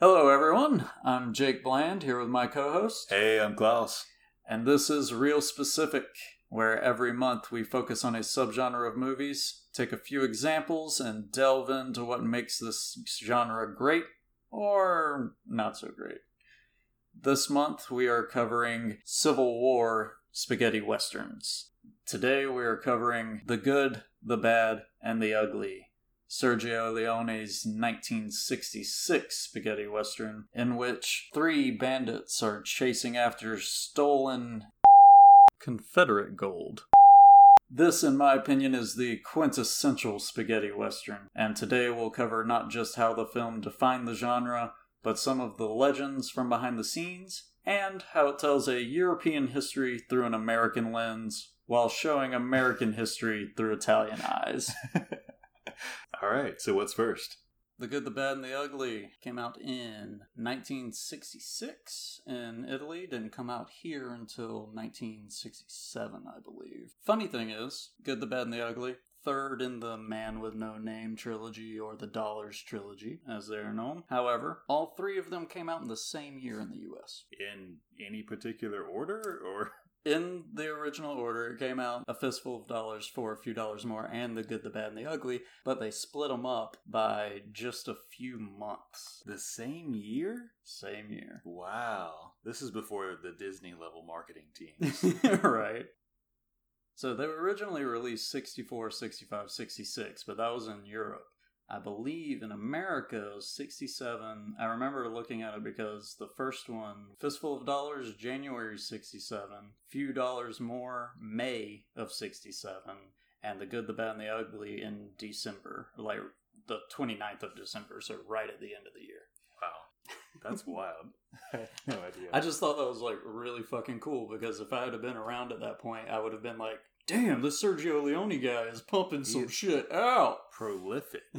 Hello, everyone. I'm Jake Bland here with my co host. Hey, I'm Klaus. And this is Real Specific, where every month we focus on a subgenre of movies, take a few examples, and delve into what makes this genre great or not so great. This month we are covering Civil War spaghetti westerns. Today we are covering The Good, the Bad, and the Ugly. Sergio Leone's 1966 spaghetti western, in which three bandits are chasing after stolen Confederate gold. This, in my opinion, is the quintessential spaghetti western, and today we'll cover not just how the film defined the genre, but some of the legends from behind the scenes, and how it tells a European history through an American lens while showing American history through Italian eyes. All right, so what's first? The Good, the Bad, and the Ugly came out in 1966 in Italy. Didn't come out here until 1967, I believe. Funny thing is, Good, the Bad, and the Ugly, third in the Man with No Name trilogy or the Dollars trilogy, as they are known. However, all three of them came out in the same year in the US. In any particular order, or? In the original order, it came out a fistful of dollars for a few dollars more, and the good, the bad, and the ugly. But they split them up by just a few months. The same year? Same year. Wow. This is before the Disney level marketing teams. right. So they were originally released 64, 65, 66, but that was in Europe. I believe in America it was 67. I remember looking at it because the first one, Fistful of Dollars, January 67, Few Dollars More, May of 67, and The Good, the Bad, and the Ugly in December, like the 29th of December, so right at the end of the year. Wow. That's wild. I no idea. I just thought that was like really fucking cool because if I had been around at that point, I would have been like, damn, this Sergio Leone guy is pumping some shit out. Prolific.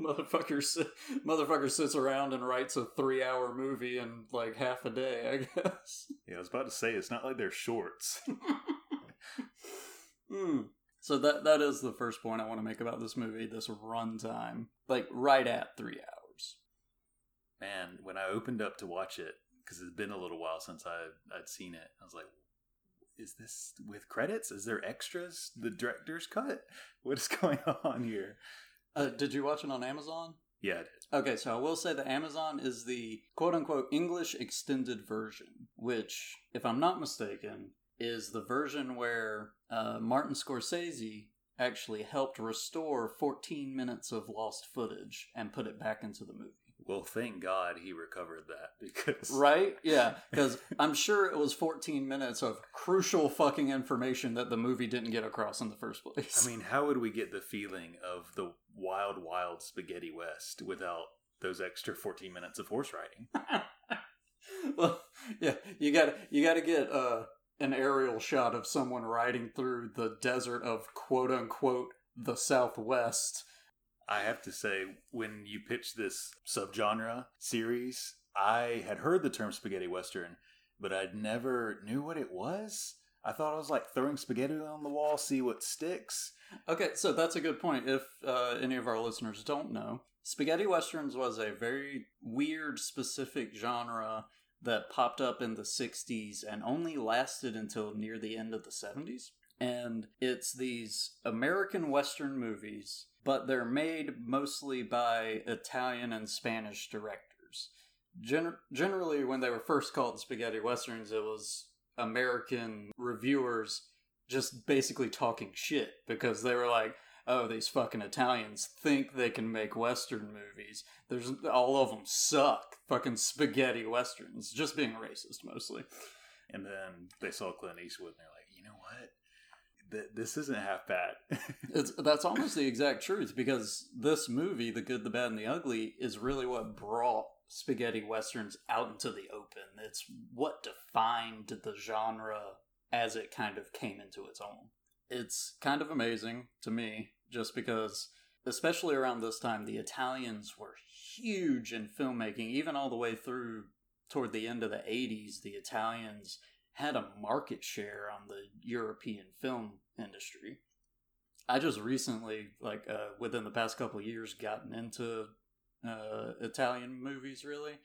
motherfucker, sit, motherfucker sits around and writes a three-hour movie in like half a day, I guess. Yeah, I was about to say it's not like they're shorts. Hmm. So that that is the first point I want to make about this movie. This runtime, like right at three hours. Man, when I opened up to watch it, because it's been a little while since I I'd seen it, I was like, is this with credits? Is there extras? The director's cut? What is going on here? Uh, did you watch it on Amazon? Yeah, did. Okay, so I will say that Amazon is the quote unquote English extended version, which, if I'm not mistaken, is the version where uh, Martin Scorsese actually helped restore 14 minutes of lost footage and put it back into the movie. Well, thank God he recovered that because Right? Yeah, because I'm sure it was 14 minutes of crucial fucking information that the movie didn't get across in the first place. I mean, how would we get the feeling of the wild, wild spaghetti west without those extra 14 minutes of horse riding? well, yeah, you got you got to get uh, an aerial shot of someone riding through the desert of quote unquote the Southwest. I have to say, when you pitched this subgenre series, I had heard the term spaghetti western, but I'd never knew what it was. I thought I was like throwing spaghetti on the wall, see what sticks. Okay, so that's a good point. If uh, any of our listeners don't know, spaghetti westerns was a very weird, specific genre that popped up in the 60s and only lasted until near the end of the 70s. And it's these American Western movies, but they're made mostly by Italian and Spanish directors. Gen- generally, when they were first called spaghetti westerns, it was American reviewers just basically talking shit because they were like, oh, these fucking Italians think they can make Western movies. There's all of them suck. Fucking spaghetti Westerns. Just being racist mostly. And then they saw Clint Eastwood and they're like, you know what? Th- this isn't half bad. it's, that's almost the exact truth because this movie, The Good, the Bad, and the Ugly, is really what brought spaghetti westerns out into the open. It's what defined the genre as it kind of came into its own. It's kind of amazing to me just because, especially around this time, the Italians were huge in filmmaking, even all the way through toward the end of the 80s. The Italians had a market share on the European film industry. I just recently, like uh, within the past couple years, gotten into uh, Italian movies, really.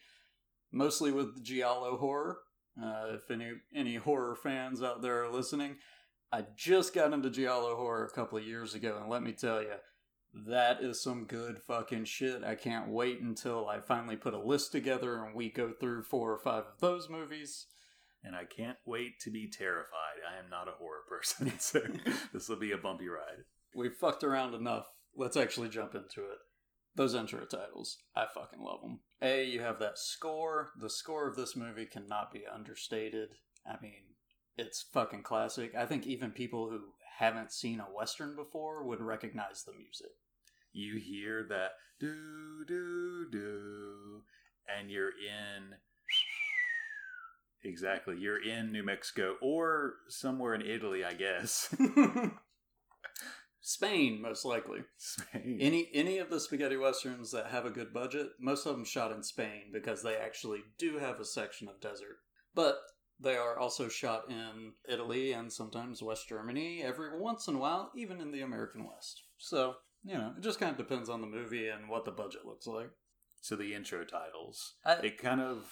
Mostly with giallo horror. Uh, if any any horror fans out there are listening, I just got into giallo horror a couple of years ago, and let me tell you, that is some good fucking shit. I can't wait until I finally put a list together and we go through four or five of those movies. And I can't wait to be terrified. I am not a horror person, so this will be a bumpy ride. We've fucked around enough. Let's actually jump into it. Those intro titles, I fucking love them. A, you have that score. The score of this movie cannot be understated. I mean, it's fucking classic. I think even people who haven't seen a western before would recognize the music. You hear that do do do, and you're in. Exactly, you're in New Mexico or somewhere in Italy, I guess. Spain, most likely. Spain. Any any of the spaghetti westerns that have a good budget, most of them shot in Spain because they actually do have a section of desert. But they are also shot in Italy and sometimes West Germany every once in a while, even in the American West. So, you know, it just kind of depends on the movie and what the budget looks like. So the intro titles, I- it kind of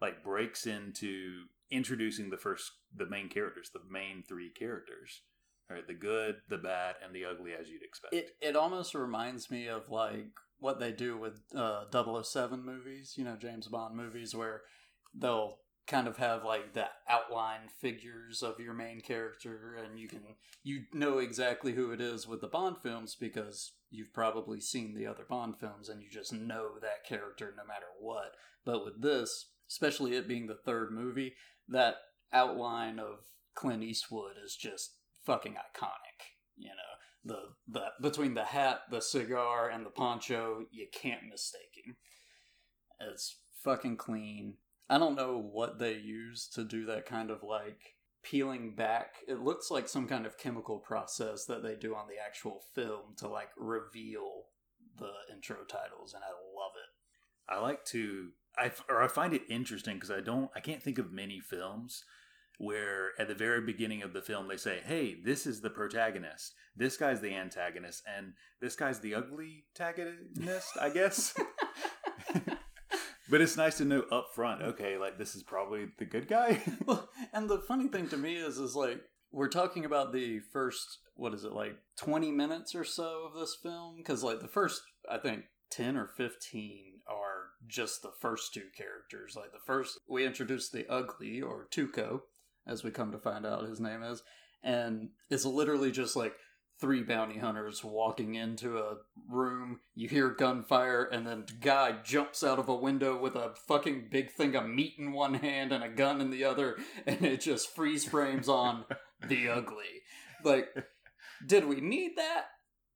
like breaks into introducing the first, the main characters, the main three characters, right? The good, the bad, and the ugly, as you'd expect. It it almost reminds me of like what they do with uh 007 movies, you know, James Bond movies where they'll kind of have like the outline figures of your main character and you can you know exactly who it is with the Bond films because you've probably seen the other Bond films and you just know that character no matter what. But with this, especially it being the third movie, that outline of Clint Eastwood is just fucking iconic. You know, the the between the hat, the cigar, and the poncho, you can't mistake him. It's fucking clean. I don't know what they use to do that kind of like peeling back. It looks like some kind of chemical process that they do on the actual film to like reveal the intro titles, and I love it. I like to, I or I find it interesting because I don't, I can't think of many films where at the very beginning of the film they say, "Hey, this is the protagonist. This guy's the antagonist, and this guy's the ugly antagonist." I guess. but it's nice to know up front. Okay, like this is probably the good guy. Well, and the funny thing to me is, is like we're talking about the first, what is it, like twenty minutes or so of this film? Because like the first, I think ten or fifteen are just the first two characters. Like the first, we introduce the ugly or Tuco, as we come to find out his name is, and it's literally just like three bounty hunters walking into a room. You hear gunfire, and then the guy jumps out of a window with a fucking big thing of meat in one hand and a gun in the other, and it just freeze frames on the ugly. Like, did we need that?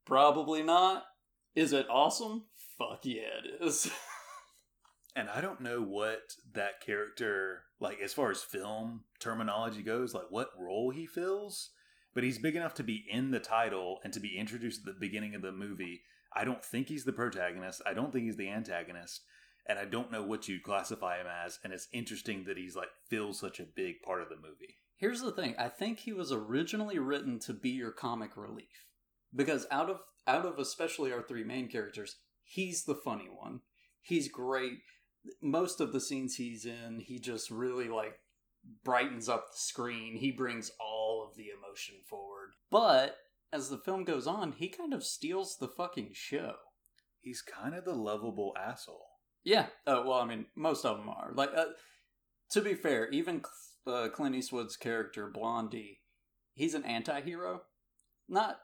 Probably not. Is it awesome? Fuck yeah, it is. And I don't know what that character, like as far as film terminology goes, like what role he fills, but he's big enough to be in the title and to be introduced at the beginning of the movie. I don't think he's the protagonist. I don't think he's the antagonist. And I don't know what you'd classify him as. And it's interesting that he's like fills such a big part of the movie. Here's the thing. I think he was originally written to be your comic relief. Because out of out of especially our three main characters, he's the funny one. He's great. Most of the scenes he's in, he just really like brightens up the screen. He brings all of the emotion forward. But as the film goes on, he kind of steals the fucking show. He's kind of the lovable asshole. Yeah. Uh, well, I mean, most of them are. Like, uh, to be fair, even uh, Clint Eastwood's character Blondie, he's an anti-hero. Not,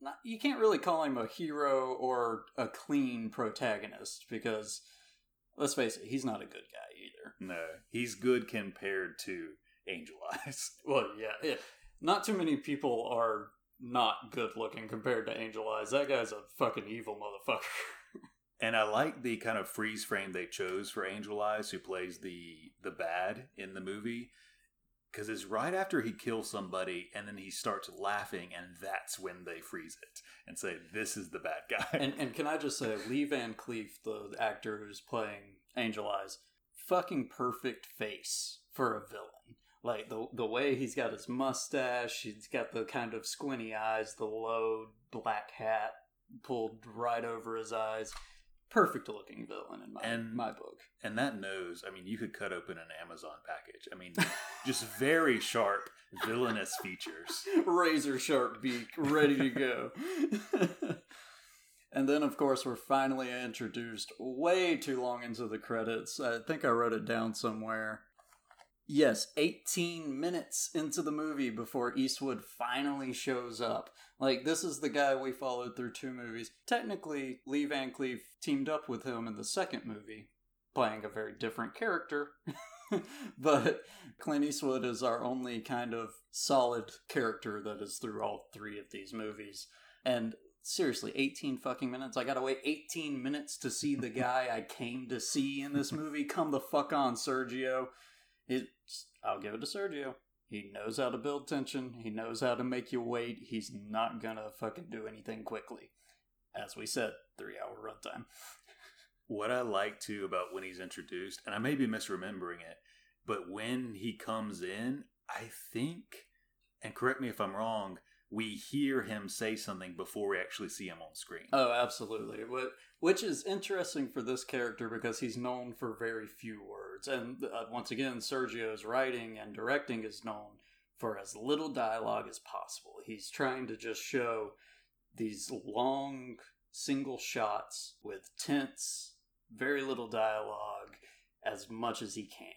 not. You can't really call him a hero or a clean protagonist because, let's face it, he's not a good guy either. No, he's good compared to Angel Eyes. Well, yeah, yeah. Not too many people are not good looking compared to Angel Eyes. That guy's a fucking evil motherfucker. And I like the kind of freeze frame they chose for Angel Eyes, who plays the the bad in the movie, because it's right after he kills somebody, and then he starts laughing, and that's when they freeze it and say, "This is the bad guy." and and can I just say, Lee Van Cleef, the actor who's playing Angel Eyes, fucking perfect face for a villain. Like the the way he's got his mustache, he's got the kind of squinty eyes, the low black hat pulled right over his eyes. Perfect looking villain in my And- my book. And that nose, I mean, you could cut open an Amazon package. I mean, just very sharp, villainous features. razor sharp beak ready to go. and then, of course, we're finally introduced way too long into the credits. I think I wrote it down somewhere. Yes, 18 minutes into the movie before Eastwood finally shows up. Like, this is the guy we followed through two movies. Technically, Lee Van Cleef teamed up with him in the second movie, playing a very different character. but Clint Eastwood is our only kind of solid character that is through all three of these movies. And seriously, 18 fucking minutes. I gotta wait 18 minutes to see the guy I came to see in this movie. Come the fuck on, Sergio. It's, I'll give it to Sergio. He knows how to build tension. He knows how to make you wait. He's not gonna fucking do anything quickly. As we said, three hour runtime. What I like too about when he's introduced, and I may be misremembering it, but when he comes in, I think, and correct me if I'm wrong, we hear him say something before we actually see him on screen. Oh, absolutely. Wh- Which is interesting for this character because he's known for very few words. And uh, once again, Sergio's writing and directing is known for as little dialogue as possible. He's trying to just show these long single shots with tense, very little dialogue as much as he can.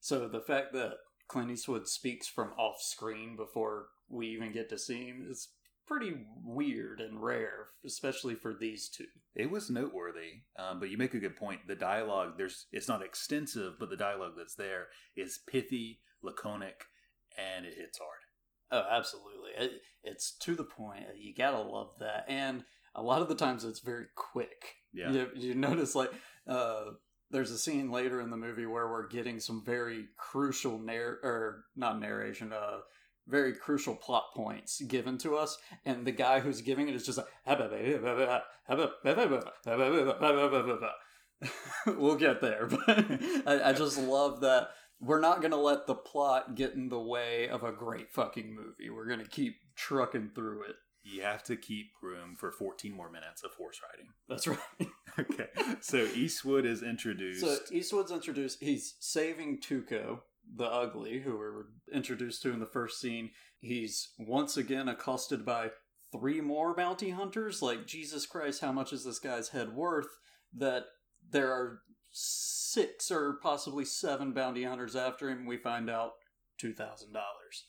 So the fact that Clint Eastwood speaks from off screen before we even get to see him is pretty weird and rare, especially for these two. It was noteworthy, um, but you make a good point. The dialogue, there's it's not extensive, but the dialogue that's there is pithy, laconic, and it hits hard. Oh, absolutely. It, it's to the point. You gotta love that. And a lot of the times it's very quick. Yeah. You, you notice, like, uh, there's a scene later in the movie where we're getting some very crucial narr or not narration, uh, very crucial plot points given to us, and the guy who's giving it is just like, we'll get there, but I, I just love that we're not gonna let the plot get in the way of a great fucking movie. We're gonna keep trucking through it. You have to keep room for 14 more minutes of horse riding. That's right. Okay, so Eastwood is introduced. So Eastwood's introduced. He's saving Tuco, the ugly, who we were introduced to in the first scene. He's once again accosted by three more bounty hunters. Like Jesus Christ, how much is this guy's head worth? That there are six or possibly seven bounty hunters after him. We find out two thousand dollars,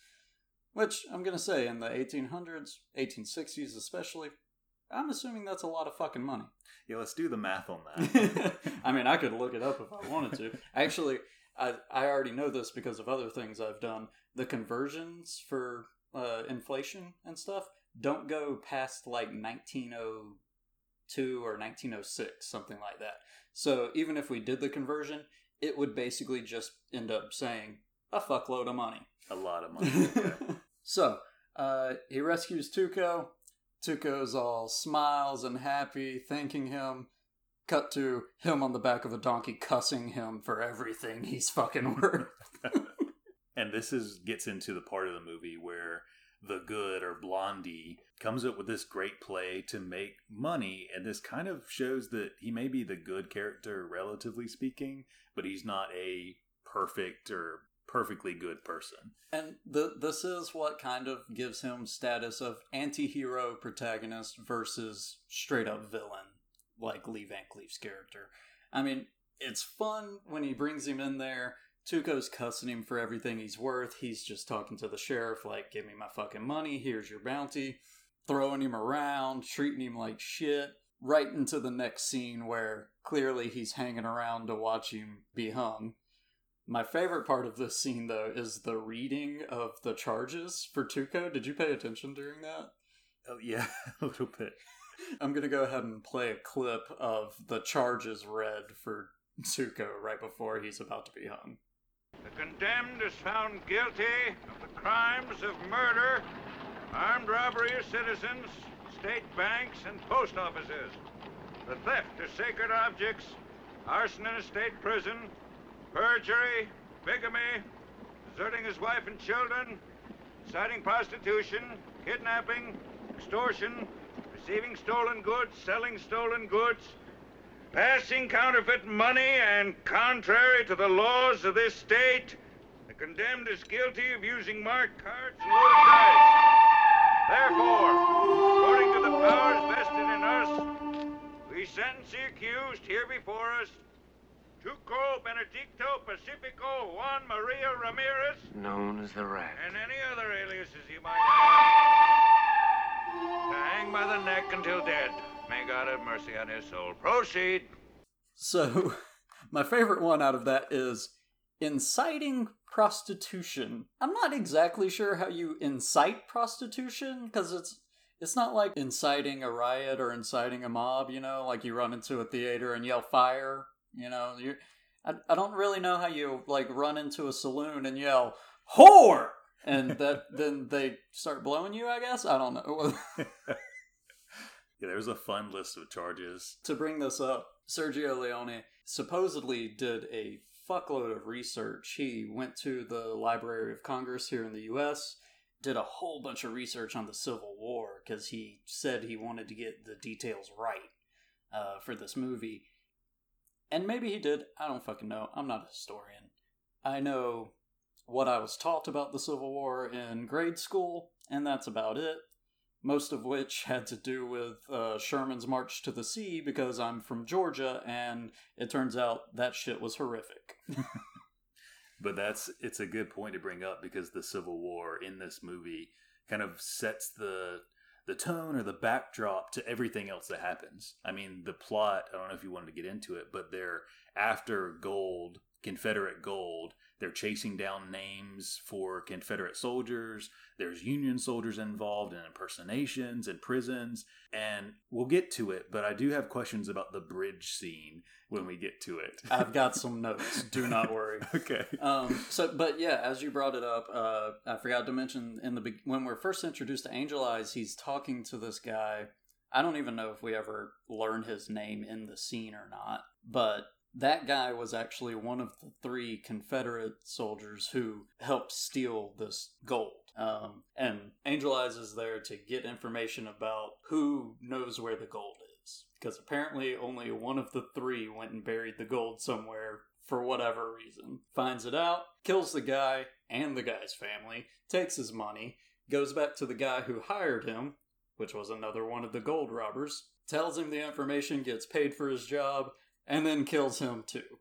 which I'm gonna say in the 1800s, 1860s especially. I'm assuming that's a lot of fucking money. yeah, let's do the math on that. I mean, I could look it up if I wanted to. Actually, I I already know this because of other things I've done. The conversions for uh, inflation and stuff don't go past like 1902 or 1906, something like that. So even if we did the conversion, it would basically just end up saying a fuckload of money. A lot of money. Okay. So uh, he rescues Tuco. Tuco's all smiles and happy, thanking him. Cut to him on the back of a donkey cussing him for everything he's fucking worth. and this is gets into the part of the movie where the good or Blondie comes up with this great play to make money, and this kind of shows that he may be the good character, relatively speaking, but he's not a perfect or perfectly good person. And the, this is what kind of gives him status of anti-hero protagonist versus straight up villain, like Lee Van Cleef's character. I mean, it's fun when he brings him in there. Tuco's cussing him for everything he's worth. He's just talking to the sheriff like, "Give me my fucking money. Here's your bounty." Throwing him around, treating him like shit. Right into the next scene where clearly he's hanging around to watch him be hung. My favorite part of this scene, though, is the reading of the charges for Tuco. Did you pay attention during that? Oh yeah, a little bit. I'm gonna go ahead and play a clip of the charges read for Tuco right before he's about to be hung. The condemned is found guilty of the crimes of murder, armed robbery of citizens, state banks, and post offices, the theft of sacred objects, arson in a state prison, perjury, bigamy, deserting his wife and children, inciting prostitution, kidnapping, extortion, receiving stolen goods, selling stolen goods, passing counterfeit money and contrary to the laws of this state, the condemned is guilty of using marked cards and loaded dice. Therefore, according to the powers vested in us, we sentence the accused here before us, Tuco Benedicto Pacifico Juan Maria Ramirez, Known as the Rat. and any other aliases you might have, hang by the neck until dead. May God have mercy on his soul. Proceed. So, my favorite one out of that is inciting prostitution. I'm not exactly sure how you incite prostitution because it's it's not like inciting a riot or inciting a mob, you know, like you run into a theater and yell fire, you know. You I, I don't really know how you like run into a saloon and yell whore and that then they start blowing you, I guess. I don't know. Yeah, there's a fun list of charges. to bring this up, Sergio Leone supposedly did a fuckload of research. He went to the Library of Congress here in the US, did a whole bunch of research on the Civil War because he said he wanted to get the details right uh, for this movie. And maybe he did. I don't fucking know. I'm not a historian. I know what I was taught about the Civil War in grade school, and that's about it most of which had to do with uh, Sherman's March to the Sea because I'm from Georgia, and it turns out that shit was horrific. But that's it's a good point to bring up because the Civil War in this movie kind of sets the the tone or the backdrop to everything else that happens. I mean, the plot, I don't know if you wanted to get into it, but they're after gold, Confederate gold. They're chasing down names for Confederate soldiers. There's Union soldiers involved in impersonations and prisons. And we'll get to it, but I do have questions about the bridge scene when we get to it. I've got some notes. Do not worry. okay. Um, so, but yeah, as you brought it up, uh, I forgot to mention in the when we're first introduced to Angel Eyes, he's talking to this guy. I don't even know if we ever learn his name in the scene or not, but that guy was actually one of the three Confederate soldiers who helped steal this gold. Um, and Angel Eyes is there to get information about who knows where the gold is. Because apparently only one of the three went and buried the gold somewhere for whatever reason. Finds it out, kills the guy and the guy's family, takes his money, goes back to the guy who hired him, which was another one of the gold robbers, tells him the information, gets paid for his job, and then kills him too.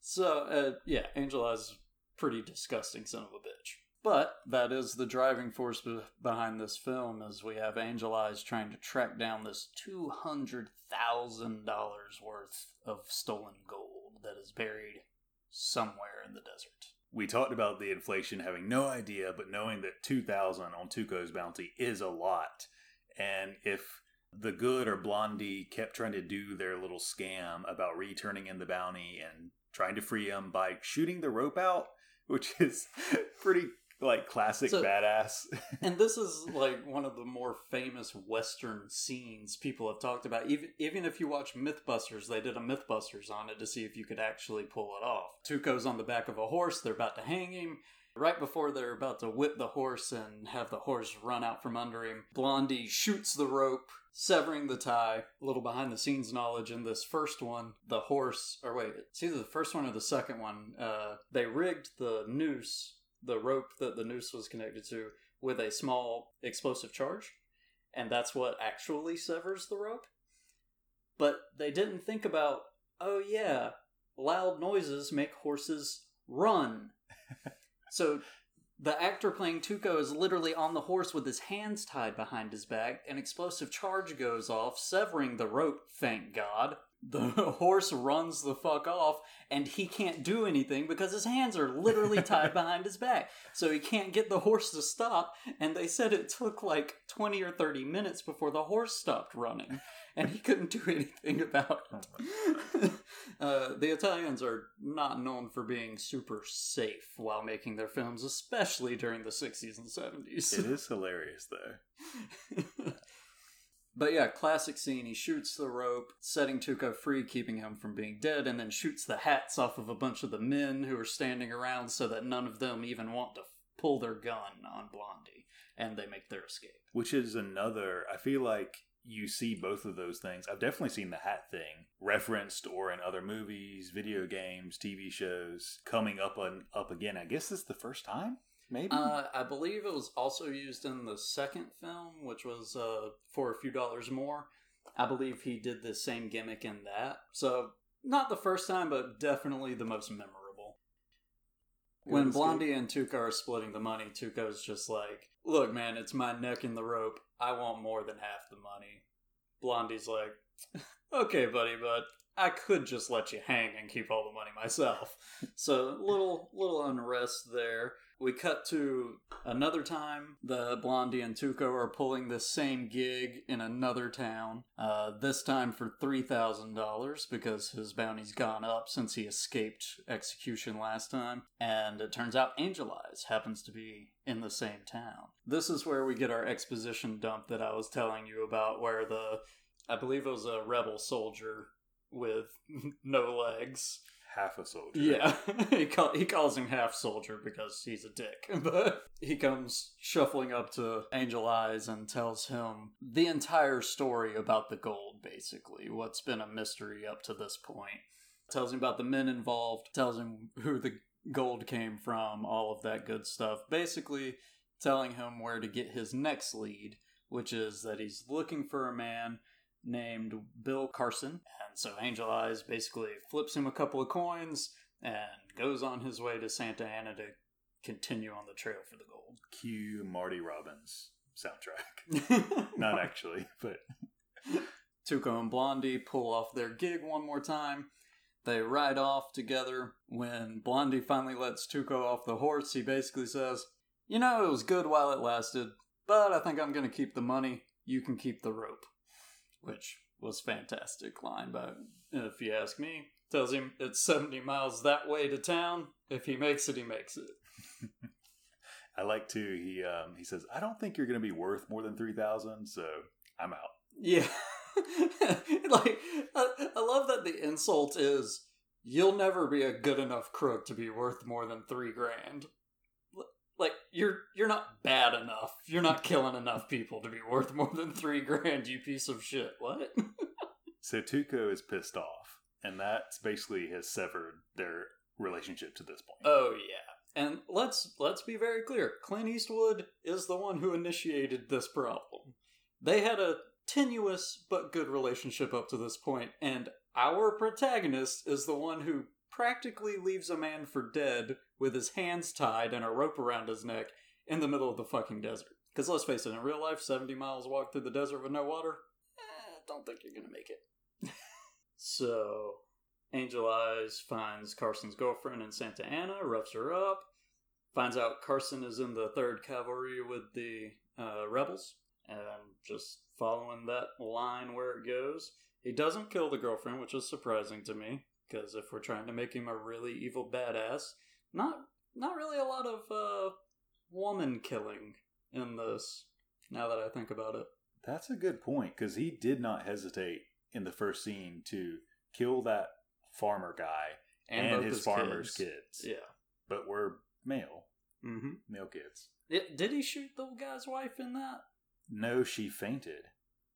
So, uh, yeah, Angel Eyes pretty disgusting son of a bitch. But that is the driving force be- behind this film, as we have Angel Eyes trying to track down this two hundred thousand dollars worth of stolen gold that is buried somewhere in the desert. we talked about the inflation having no idea, but knowing that 2000 on Tuco's bounty is a lot. And if the good or Blondie kept trying to do their little scam about returning in the bounty and trying to free him by shooting the rope out, which is pretty like classic So- badass. and this is like one of the more famous western scenes people have talked about even even if you watch mythbusters they did a mythbusters on it to see if you could actually pull it off tuco's on the back of a horse they're about to hang him right before they're about to whip the horse and have the horse run out from under him blondie shoots the rope severing the tie a little behind the scenes knowledge in this first one the horse or wait it's either the first one or the second one uh, they rigged the noose the rope that the noose was connected to with a small explosive charge, and that's what actually severs the rope. But they didn't think about, oh yeah, loud noises make horses run. So the actor playing Tuco is literally on the horse with his hands tied behind his back. An explosive charge goes off, severing the rope, thank God. The horse runs the fuck off, and he can't do anything because his hands are literally tied behind his back. So he can't get the horse to stop. And they said it took like 20 or 30 minutes before the horse stopped running, and he couldn't do anything about it. Oh uh, the Italians are not known for being super safe while making their films, especially during the 60s and 70s. it is hilarious though. But yeah, classic scene. He shoots the rope, setting Tuco free, keeping him from being dead, and then shoots the hats off of a bunch of the men who are standing around so that none of them even want to pull their gun on Blondie, and they make their escape. Which is another, I feel like you see both of those things. I've definitely seen the hat thing referenced or in other movies, video games, TV shows coming up on up again. I guess this is the first time, maybe. Uh, I believe it was also used in the second film, which was uh, for a few dollars more. I believe he did the same gimmick in that. So, not the first time, but definitely the most memorable. When Good Blondie and Tuco are splitting the money, Tuco's just like, Look, man, it's my neck in the rope. I want more than half the money. Blondie's like, Okay, buddy, but I could just let you hang and keep all the money myself. So little little unrest there. We cut to another time. The Blondie and Tuco are pulling the same gig in another town. Uh, this time for three thousand dollars because his bounty's gone up since he escaped execution last time. And it turns out Angel Eyes happens to be in the same town. This is where we get our exposition dump that I was telling you about, where the I believe it was a rebel soldier with no legs. Half a soldier. Yeah, he call, he calls him half soldier because he's a dick. But he comes shuffling up to Angel Eyes and tells him the entire story about the gold, basically, what's been a mystery up to this point. Tells him about the men involved, tells him who the gold came from, all of that good stuff. Basically, telling him where to get his next lead, which is that he's looking for a man named Bill Carson. And so Angel Eyes basically flips him a couple of coins and goes on his way to Santa Ana to continue on the trail for the gold. Cue Marty Robbins soundtrack. Not actually, but Tuco and Blondie pull off their gig one more time. They ride off together. When Blondie finally lets Tuco off the horse, he basically says, You know, it was good while it lasted, but I think I'm going to keep the money. You can keep the rope. Which was fantastic line, but if you ask me, tells him it's 70 miles that way to town. If he makes it, he makes it. I like to. He um, he says, "I don't think you're going to be worth more than three thousand, so I'm out." Yeah. like, I, I love that the insult is you'll never be a good enough crook to be worth more than three grand. You're you're not bad enough. You're not killing enough people to be worth more than three grand. You piece of shit. What? So Tuco is pissed off, and that's basically has severed their relationship to this point. oh yeah. And let's let's be very clear. Clint Eastwood is the one who initiated this problem. They had a tenuous but good relationship up to this point, and our protagonist is the one who practically leaves a man for dead with his hands tied and a rope around his neck in the middle of the fucking desert. Because let's face it, in real life, 70 miles walk through the desert with no water, eh, don't think you're gonna make it. so, Angel Eyes finds Carson's girlfriend in Santa Ana, roughs her up, finds out Carson is in the 3rd Cavalry with the uh, rebels, and just following that line where it goes. He doesn't kill the girlfriend, which is surprising to me, because if we're trying to make him a really evil badass, not not really a lot of uh, woman killing in this. Now that I think about it, That's a good point because he did not hesitate in the first scene to kill that farmer guy and, both his, farmer's kids. Yeah. But we're male, Mm-hmm. male kids. did he shoot the guy's wife in that? No, she fainted.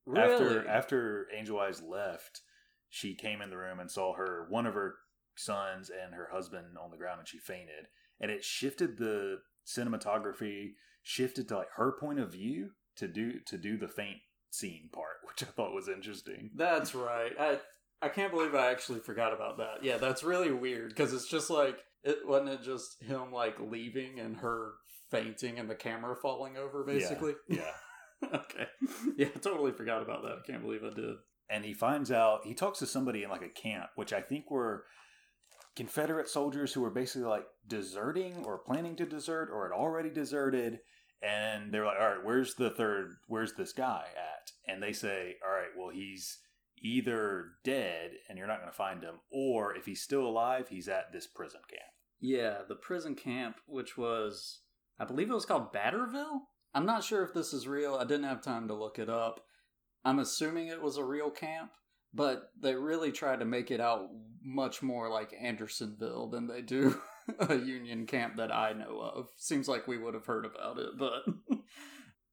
Really? After after Angel Eyes left, she came in the room and saw her one of her sons and her husband on the ground and she fainted. And it shifted the cinematography, shifted to like her point of view to do to do the faint scene part, which I thought was interesting. That's right. I I can't believe I actually forgot about that. Yeah, that's really weird because it's just like it wasn't it just him like leaving and her fainting and the camera falling over basically. Yeah. okay. Yeah, I totally forgot about that. I can't believe I did. and he finds out he talks to somebody in like a camp which i think were confederate soldiers who were basically like deserting or planning to desert or had already deserted and they're like all right where's the third where's this guy at and they say all right well he's either dead and you're not going to find him or if he's still alive he's at this prison camp Yeah, the prison camp, which was I believe it was called Batterville. I'm not sure if this is real. I didn't have time to look it up. I'm assuming it was a real camp, but they really try to make it out much more like Andersonville than they do a Union camp that I know of. Seems like we would have heard about it, but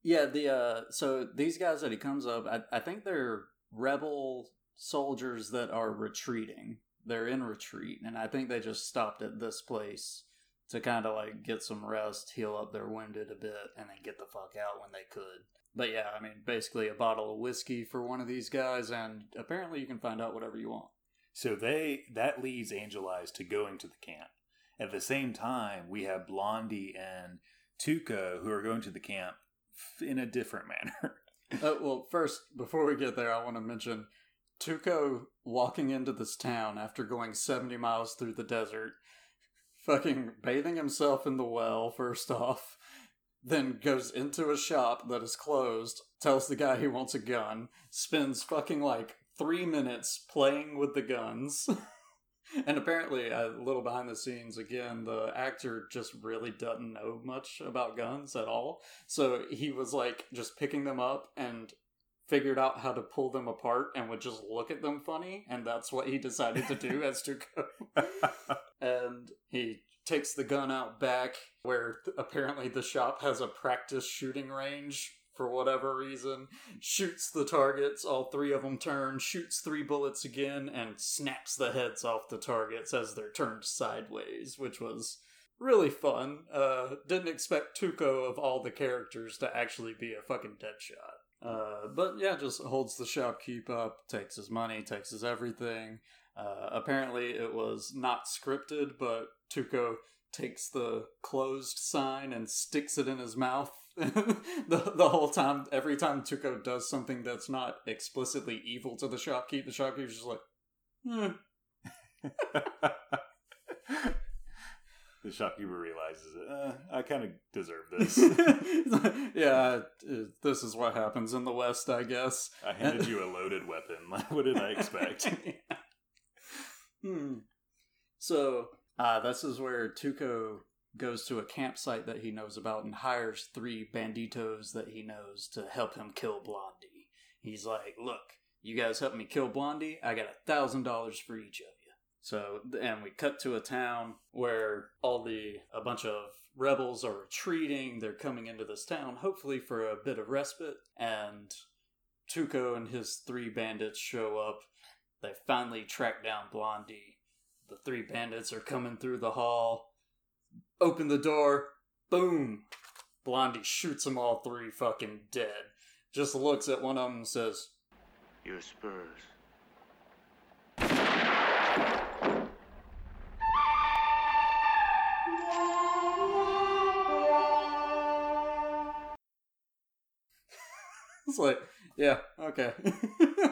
Yeah, the uh so these guys that he comes up, I, I think they're rebel soldiers that are retreating. They're in retreat, and I think they just stopped at this place to kind of like get some rest, heal up their wounded a bit, and then get the fuck out when they could. But yeah, I mean, basically a bottle of whiskey for one of these guys, and apparently you can find out whatever you want. So they that leads Angel Eyes to going to the camp. At the same time, we have Blondie and Tuco who are going to the camp in a different manner. Uh, well, first, before we get there, I want to mention Tuco walking into this town after going 70 miles through the desert, fucking bathing himself in the well, first off, then goes into a shop that is closed, tells the guy he wants a gun, spends fucking like three minutes playing with the guns. and apparently, a little behind the scenes, again, the actor just really doesn't know much about guns at all. So he was like just picking them up and figured out how to pull them apart and would just look at them funny. And that's what he decided to do as to go. and he takes the gun out back where apparently the shop has a practice shooting range for whatever reason shoots the targets all three of them turn shoots three bullets again and snaps the heads off the targets as they're turned sideways which was really fun. Uh didn't expect tuco of all the characters to actually be a fucking dead shot. Uh but yeah just holds the shopkeep up takes his money takes his everything uh, apparently, it was not scripted, but Tuco takes the closed sign and sticks it in his mouth the the whole time. Every time Tuco does something that's not explicitly evil to the shopkeep, the shopkeeper's just like, hmm. the shopkeeper realizes it. Uh, I kind of deserve this. yeah, uh, this is what happens in the West, I guess. I handed you a loaded weapon. Like, what did I expect? Hmm. So, uh, this is where Tuco goes to a campsite that he knows about and hires three banditos that he knows to help him kill Blondie. He's like, "Look, you guys help me kill Blondie. I got a thousand dollars for each of you." So, and we cut to a town where all the a bunch of rebels are retreating. They're coming into this town, hopefully for a bit of respite. And Tuco and his three bandits show up. They finally track down Blondie. The three bandits are coming through the hall. Open the door. Boom. Blondie shoots them all three fucking dead. Just looks at one of them and says, Your spurs. It's like, yeah, okay.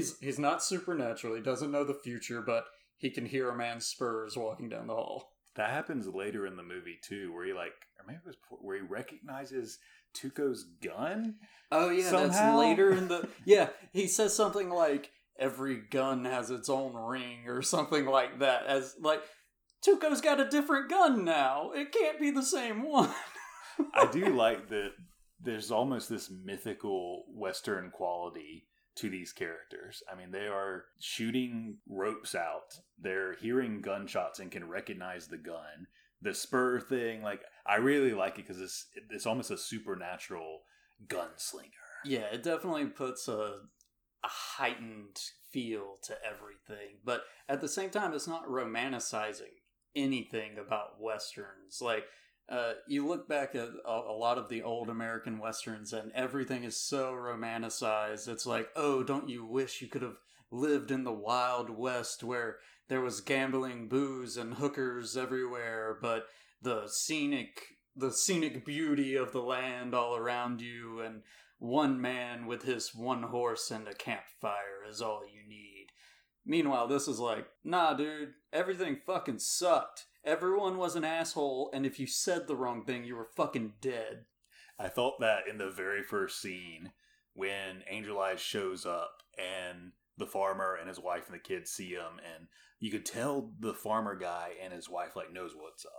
he's he's not supernatural. He doesn't know the future, but he can hear a man's spurs walking down the hall. that happens later in the movie too, where he like, or maybe it was before, where he recognizes Tuco's gun. Oh yeah, that's later in the Yeah, he says something like every gun has its own ring or something like that as like Tuco's got a different gun now. It can't be the same one. I do like that. There's almost this mythical Western quality to these characters. I mean, they are shooting ropes out. They're hearing gunshots and can recognize the gun. The spur thing, like I really like it because it's it's almost a supernatural gunslinger. Yeah, it definitely puts a a heightened feel to everything, but at the same time, it's not romanticizing anything about westerns. Like, uh, you look back at a, a lot of the old American westerns, and everything is so romanticized. It's like, oh, don't you wish you could have lived in the Wild West where there was gambling, booze, and hookers everywhere, but the scenic the scenic beauty of the land all around you and one man with his one horse and a campfire is all you need. Meanwhile, this is like, nah, dude, everything fucking sucked. Everyone was an asshole, and if you said the wrong thing, you were fucking dead. I thought that in the very first scene when Angel Eyes shows up and the farmer and his wife and the kids see him, and you could tell the farmer guy and his wife like knows what's up.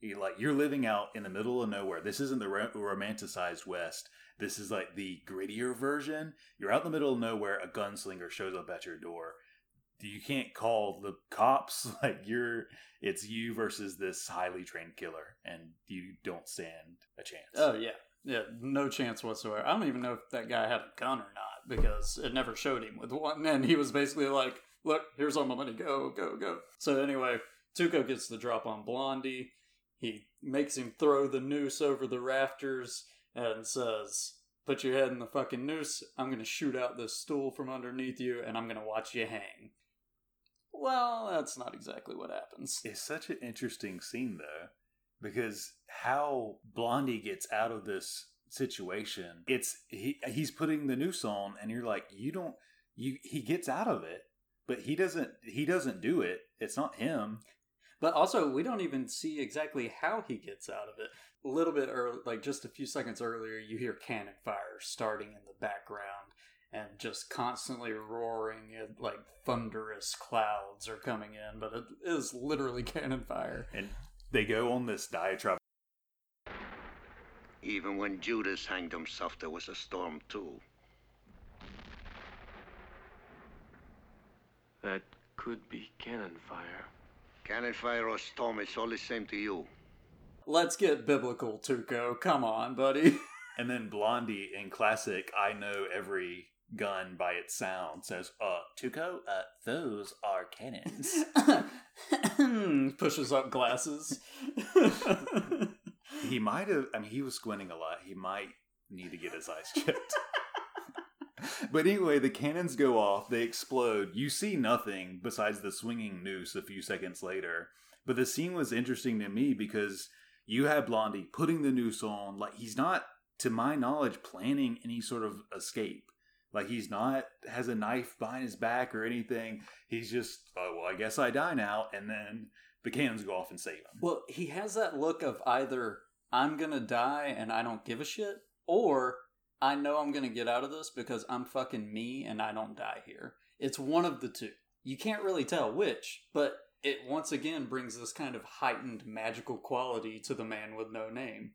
He like you're living out in the middle of nowhere. This isn't the ro- romanticized West. This is like the grittier version. You're out in the middle of nowhere. A gunslinger shows up at your door. You can't call the cops. Like you're, it's you versus this highly trained killer, and you don't stand a chance. Oh, yeah. Yeah, no chance whatsoever. I don't even know if that guy had a gun or not because it never showed him with one. And he was basically like, look, here's all my money. Go, go, go. So anyway, Tuco gets the drop on Blondie. He makes him throw the noose over the rafters and says, put your head in the fucking noose. I'm to shoot out this stool from underneath you and I'm to watch you hang. Well, that's not exactly what happens. It's such an interesting scene though, because how Blondie gets out of this situation, it's he he's putting the noose on, and you're like, you don't you he gets out of it, but he doesn't he doesn't do it. It's not him. But also, we don't even see exactly how he gets out of it. A little bit early, like just a few seconds earlier, you hear cannon fire starting in the background and just constantly roaring and like thunderous clouds are coming in, but it is literally cannon fire. And they go on this diatribe. Even when Judas hanged himself, there was a storm too. That could be cannon fire. Cannon fire or storm, it's all the same to you. Let's get biblical, Tuco. Come on, buddy. And then Blondie in classic, I know every gun by its sound says, uh, Tuco, uh, those are cannons. Pushes up glasses. he might have, I mean, he was squinting a lot. He might need to get his eyes checked. but anyway, the cannons go off, they explode. You see nothing besides the swinging noose a few seconds later. But the scene was interesting to me because you have Blondie putting the noose on, like he's not, to my knowledge, planning any sort of escape. Like he's not has a knife behind his back or anything. He's just, oh well, I guess I die now, and then the cannons go off and save him. Well, he has that look of either I'm gonna die and I don't give a shit, or I know I'm gonna get out of this because I'm fucking me and I don't die here. It's one of the two. You can't really tell which, but it once again brings this kind of heightened magical quality to the man with no name.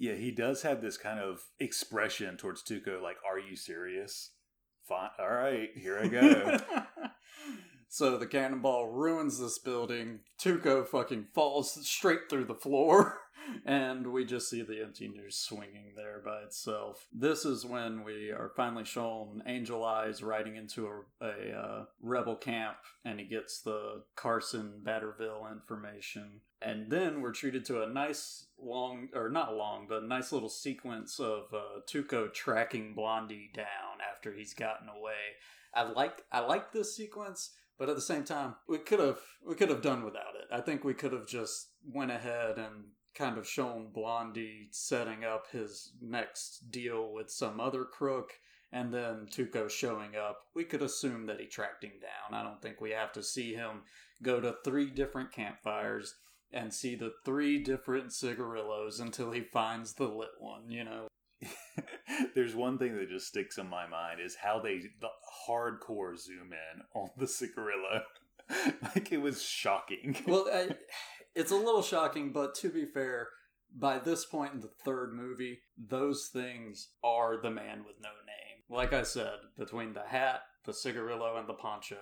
Yeah, he does have this kind of expression towards Tuco, like, "Are you serious? Fine, all right, here I go." so the cannonball ruins this building. Tuco fucking falls straight through the floor. And we just see the empty news swinging there by itself. This is when we are finally shown Angel Eyes riding into a, a uh, rebel camp, and he gets the Carson Batterville information. And then we're treated to a nice long, or not long, but nice little sequence of uh, Tuco tracking Blondie down after he's gotten away. I like I like this sequence, but at the same time, we could have we could have done without it. I think we could have just went ahead and kind of shown Blondie setting up his next deal with some other crook and then Tuco showing up. We could assume that he tracked him down. I don't think we have to see him go to three different campfires and see the three different cigarillos until he finds the lit one, you know. There's one thing that just sticks in my mind is how they the hardcore zoom in on the cigarillo. like it was shocking. Well, I, it's a little shocking, but to be fair, by this point in the third movie, those things are the man with no name. Like I said, between the hat, the cigarillo, and the poncho,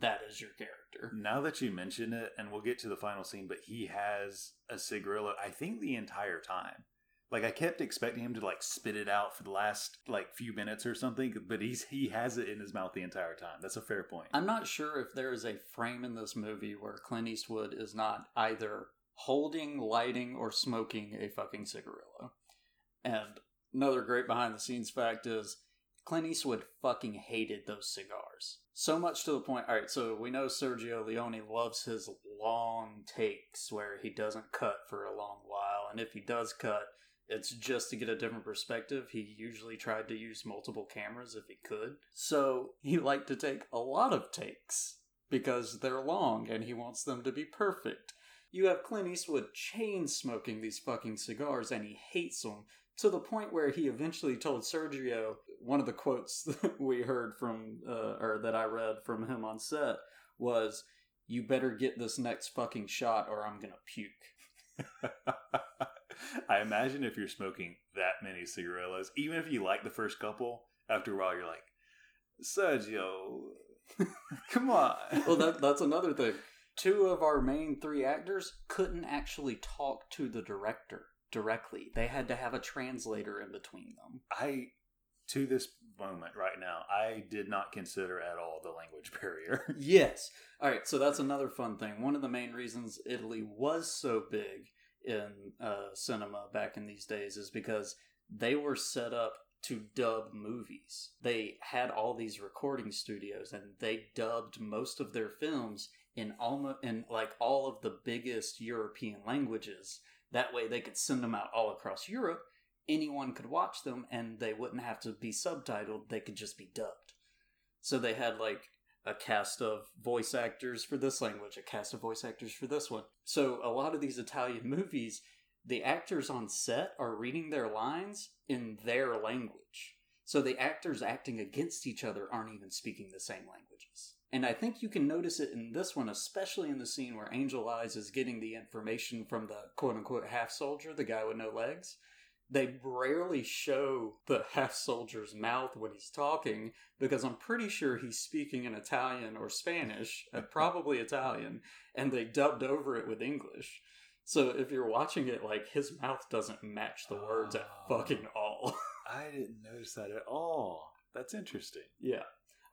that is your character. Now that you mention it, and we'll get to the final scene, but he has a cigarillo, I think the entire time. Like I kept expecting him to like spit it out for the last like few minutes or something, but he's he has it in his mouth the entire time. That's a fair point. I'm not sure if there is a frame in this movie where Clint Eastwood is not either holding, lighting, or smoking a fucking cigarillo. And another great behind the scenes fact is Clint Eastwood fucking hated those cigars. So much to the point. All right, so we know Sergio Leone loves his long takes where he doesn't cut for a long while, and if he does cut, it's just to get a different perspective. He usually tried to use multiple cameras if he could. So he liked to take a lot of takes because they're long and he wants them to be perfect. You have Clint Eastwood chain smoking these fucking cigars and he hates them to the point where he eventually told Sergio one of the quotes that we heard from uh, or that I read from him on set was you better get this next fucking shot or I'm going to puke. I imagine if you're smoking that many cigarillos, even if you like the first couple, after a while you're like, Sergio, come on. well, that, that's another thing. Two of our main three actors couldn't actually talk to the director directly. They had to have a translator in between them. I, to this moment right now, I did not consider at all the language barrier. Yes. All right. So that's another fun thing. One of the main reasons Italy was so big in uh, cinema back in these days is because they were set up to dub movies. They had all these recording studios and they dubbed most of their films in almost in like all of the biggest European languages. That way they could send them out all across Europe. Anyone could watch them and they wouldn't have to be subtitled. They could just be dubbed. So they had like a cast of voice actors for this language, a cast of voice actors for this one. So a lot of these Italian movies, the actors on set are reading their lines in their language. So the actors acting against each other aren't even speaking the same languages. And I think you can notice it in this one, especially in the scene where Angel Eyes is getting the information from the quote unquote half soldier, the guy with no legs. They rarely show the half soldier's mouth when he's talking because I'm pretty sure he's speaking in Italian or Spanish, uh, probably Italian, and they dubbed over it with English. So if you're watching it, like his mouth doesn't match the words at Oh. fucking all. I didn't notice that at all. That's interesting. yeah.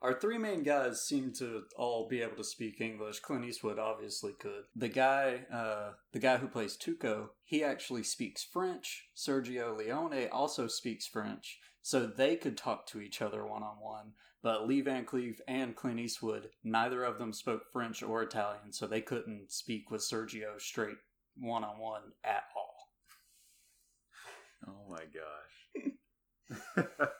Our three main guys seem to all be able to speak English. Clint Eastwood obviously could. The guy, uh, the guy who plays Tuco, he actually speaks French. Sergio Leone also speaks French, so they could talk to each other one on one. But Lee Van Cleef and Clint Eastwood, neither of them spoke French or Italian, so they couldn't speak with Sergio straight one on one at all. Oh my gosh.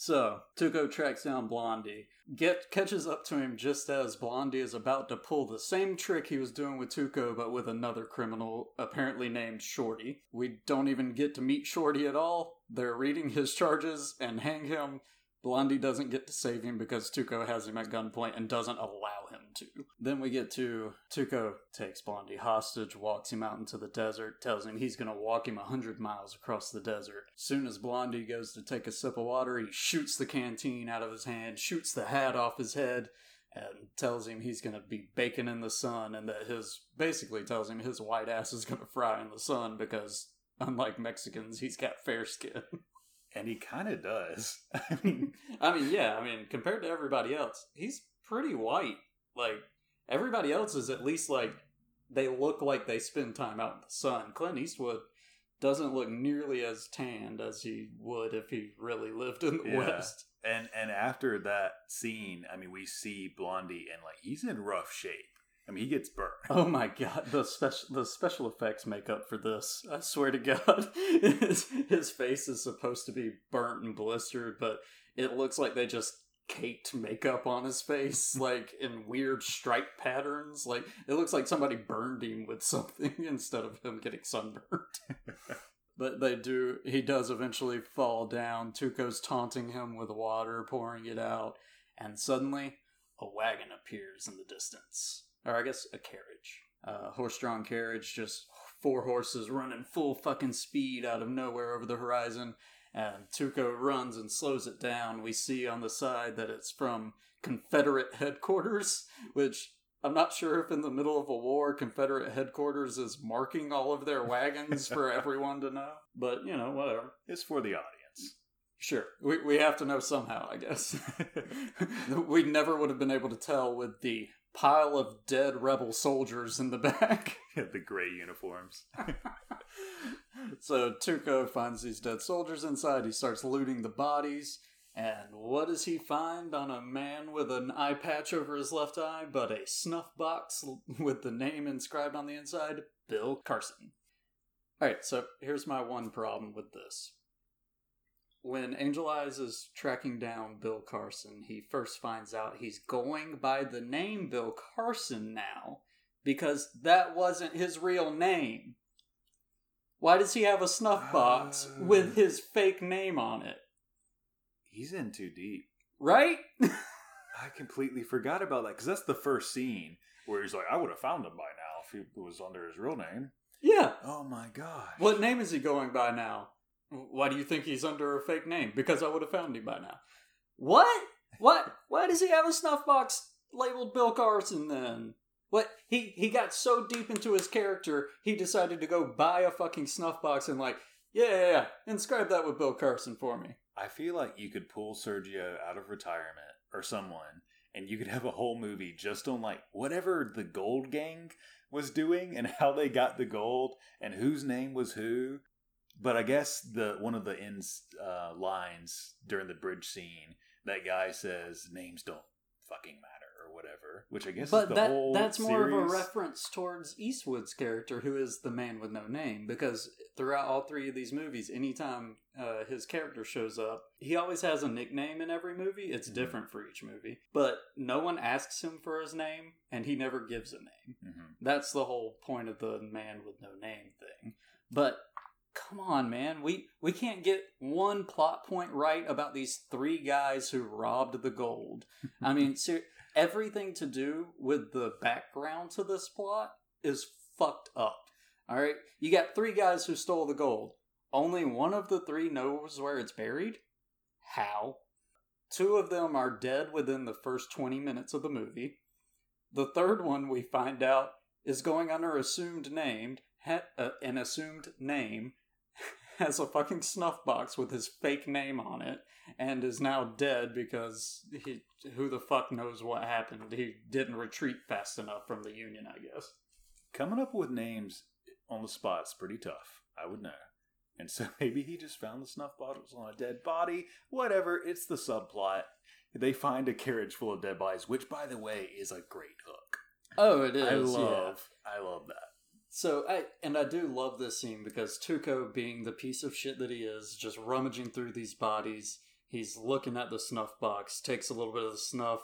So Tuco tracks down Blondie, get catches up to him just as Blondie is about to pull the same trick he was doing with Tuco, but with another criminal apparently named Shorty. We don't even get to meet Shorty at all. They're reading his charges and hang him. Blondie doesn't get to save him because Tuco has him at gunpoint and doesn't allow him to. Then we get to Tuco takes Blondie hostage, walks him out into the desert, tells him he's gonna walk him a hundred miles across the desert. Soon as Blondie goes to take a sip of water, he shoots the canteen out of his hand, shoots the hat off his head, and tells him he's gonna be baking in the sun, and that his basically tells him his white ass is gonna fry in the sun because unlike Mexicans, he's got fair skin. and he kind of does. I mean, I mean, yeah, I mean, compared to everybody else, he's pretty white. Like, everybody else is at least like, they look like they spend time out in the sun. Clint Eastwood doesn't look nearly as tanned as he would if he really lived in the Yeah. West. and and after that scene, I mean, we see Blondie and like he's in rough shape. I mean, he gets burnt. Oh my god, the special the special effects make up for this. I swear to God, his, his face is supposed to be burnt and blistered, but it looks like they just caked makeup on his face, like in weird stripe patterns. Like it looks like somebody burned him with something instead of him getting sunburned. but they do. He does eventually fall down. Tuco's taunting him with water, pouring it out, and suddenly a wagon appears in the distance. Or I guess a carriage. A horse drawn carriage, just four horses running full fucking speed out of nowhere over the horizon. And Tuco runs and slows it down. We see on the side that it's from Confederate headquarters, which I'm not sure if in the middle of a war, Confederate headquarters is marking all of their wagons for everyone to know. But, you know, whatever. It's for the audience. Sure. We, we have to know somehow, I guess. we never would have been able to tell with the pile of dead rebel soldiers in the back. the gray uniforms. so Tuco finds these dead soldiers inside. He starts looting the bodies. And what does he find on a man with an eye patch over his left eye but a snuff box with the name inscribed on the inside? Bill Carson. Alright, so here's my one problem with this. When Angel Eyes is tracking down Bill Carson, he first finds out he's going by the name Bill Carson now because that wasn't his real name. Why does he have a snuff box Uh. with his fake name on it? He's in too deep. Right? I completely forgot about that because that's the first scene where he's like, "I would have found him by now if he was under his real name." yeah. Oh my gosh! What name is he going by now? Why do you think he's under a fake name? Because I would have found him by now. What? What? Why does he have a snuff box labeled Bill Carson then? What he he got so deep into his character, he decided to go buy a fucking snuff box and like, yeah, yeah, yeah, inscribe that with Bill Carson for me. I feel like you could pull Sergio out of retirement or someone, and you could have a whole movie just on like whatever the Gold Gang was doing and how they got the gold and whose name was who. But I guess the one of the ends uh, lines during the bridge scene, that guy says names don't fucking matter or whatever, which I guess is But the that whole that's more of a reference towards Eastwood's character, who is the man with no name. Because throughout all three of these movies, anytime uh, his character shows up, he always has a nickname in every movie. It's Mhm. different for each movie, but no one asks him for his name, and he never gives a name. Mhm. That's the whole point of the man with no name thing. But come on, man, we we can't get one plot point right about these three guys who robbed the gold. I mean, ser- everything to do with the background to this plot is fucked up. All right, you got three guys who stole the gold. Only one of the three knows where it's buried. How? Two of them are dead within the first 20 minutes of the movie. The third one we find out is going under assumed name, ha- uh, an assumed name, has a fucking snuff box with his fake name on it, and is now dead because he, who the fuck knows what happened. He didn't retreat fast enough from the Union, I guess. Coming up with names on the spot's pretty tough, I would know. And so maybe he just found the snuff bottles on a dead body. Whatever, it's the subplot. They find a carriage full of dead bodies, which, by the way, is a great hook. Oh, it is. I yeah. love, I love that. So I and I do love this scene because Tuco, being the piece of shit that he is, just rummaging through these bodies. He's looking at the snuff box, takes a little bit of the snuff,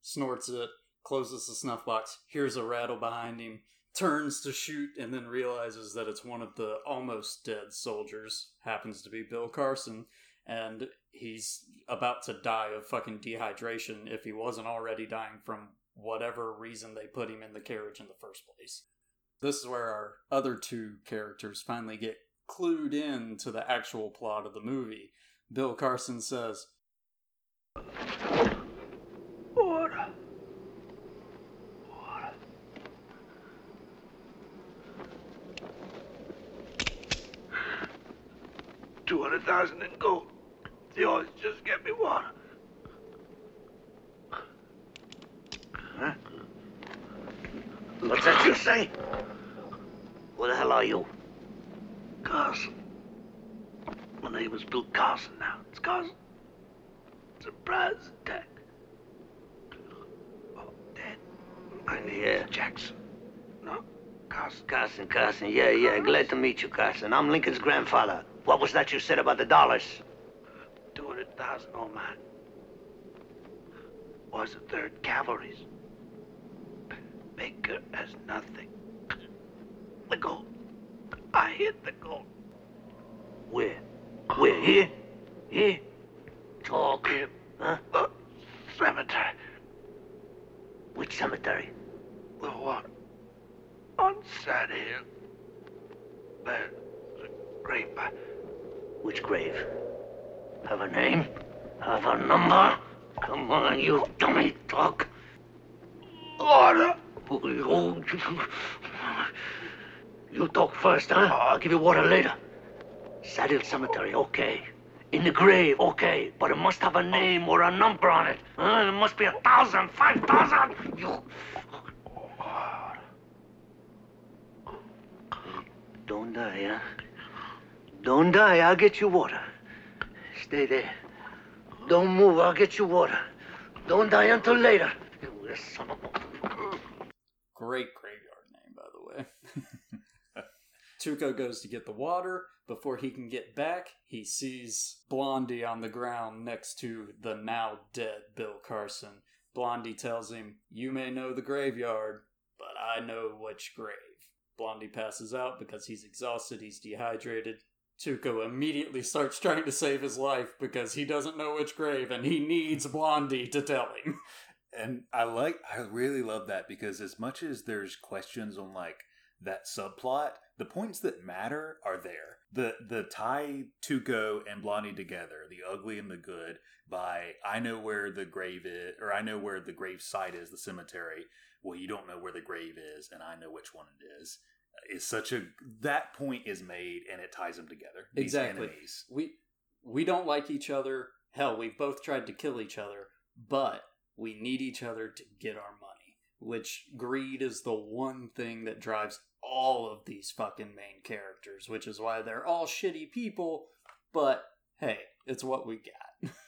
snorts it, closes the snuff box, hears a rattle behind him, turns to shoot, and then realizes that it's one of the almost dead soldiers. Happens to be Bill Carson, and he's about to die of fucking dehydration if he wasn't already dying from whatever reason they put him in the carriage in the first place this is where our other two characters finally get clued in to the actual plot of the movie. Bill Carson says, Water. Water. Two hundred thousand in gold. The oils just get me water. Huh? What's that you say? Who the hell are you? Carson. My name is Bill Carson now. It's Carson. Surprise attack. Oh, dead. I'm here. Jackson. No, Carson. Carson, Carson, yeah, yeah. Glad to meet you, Carson. I'm Lincoln's grandfather. What was that you said about the dollars? Two hundred thousand, old man. Was the third cavalry's. Baker has nothing. The gold. I hit the gold. Where? Where? Here? Here? Talk. In Huh? the cemetery. Which cemetery? The one on Sad Hill. There's a grave Which grave? Have a name? Have a number? Come on, you dummy. Talk. order. You, talk first, huh? Oh, I'll give you water later. Sad Hill Cemetery, okay. In the grave, okay. But it must have a name or a number on it. Huh? It must be a thousand, five thousand. You. Don't die, huh? Don't die. I'll get you water. Stay there. Don't move. I'll get you water. Don't die until later. You son of a... Great graveyard name, by the way. Tuco goes to get the water. Before he can get back, he sees Blondie on the ground next to the now dead Bill Carson. Blondie tells him, You may know the graveyard, but I know which grave. Blondie passes out because he's exhausted, he's dehydrated. Tuco immediately starts trying to save his life because he doesn't know which grave and he needs Blondie to tell him. And I like, I really love that because as much as there's questions on like that subplot, the points that matter are there. The the tie Tuco and Blondie together, the ugly and the good, by I know where the grave is, or I know where the grave site is, the cemetery, well, you don't know where the grave is, and I know which one it is. Is such a that point is made, and it ties them together. Exactly. we we don't like each other. Hell, we've both tried to kill each other, but we need each other to get our money. Which greed is the one thing that drives all of these fucking main characters, which is why they're all shitty people, but hey, it's what we got.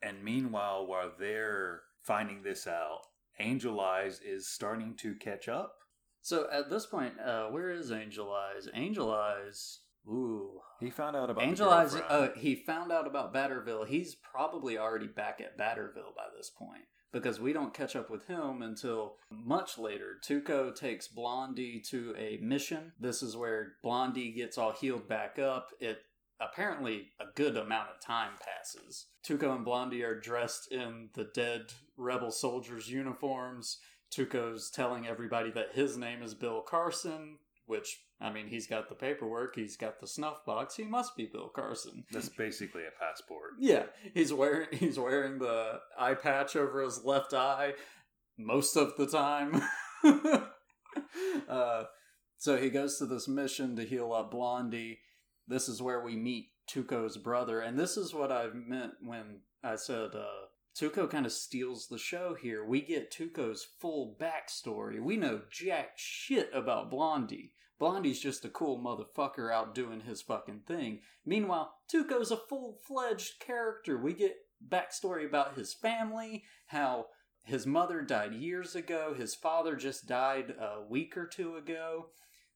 And meanwhile, while they're finding this out, Angel Eyes is starting to catch up. So at this point, uh, where is Angel Eyes? Angel Eyes. Ooh. He found out about Angel Eyes, uh, he found out about Batterville. He's probably already back at Batterville by this point because we don't catch up with him until much later. Tuco takes Blondie to a mission. This is where Blondie gets all healed back up. It apparently a good amount of time passes. Tuco and Blondie are dressed in the dead rebel soldiers' uniforms. Tuco's telling everybody that his name is Bill Carson, which I mean, he's got the paperwork, he's got the snuff box. He must be Bill Carson. That's basically a passport. Yeah, he's wearing he's wearing the eye patch over his left eye most of the time. uh, so he goes to this mission to heal up Blondie. This is where we meet Tuco's brother, and this is what I meant when I said uh, Tuco kind of steals the show here. We get Tuco's full backstory. We know jack shit about Blondie. Blondie's just a cool motherfucker out doing his fucking thing. Meanwhile, Tuco's a full fledged character. We get backstory about his family, how his mother died years ago, his father just died a week or two ago.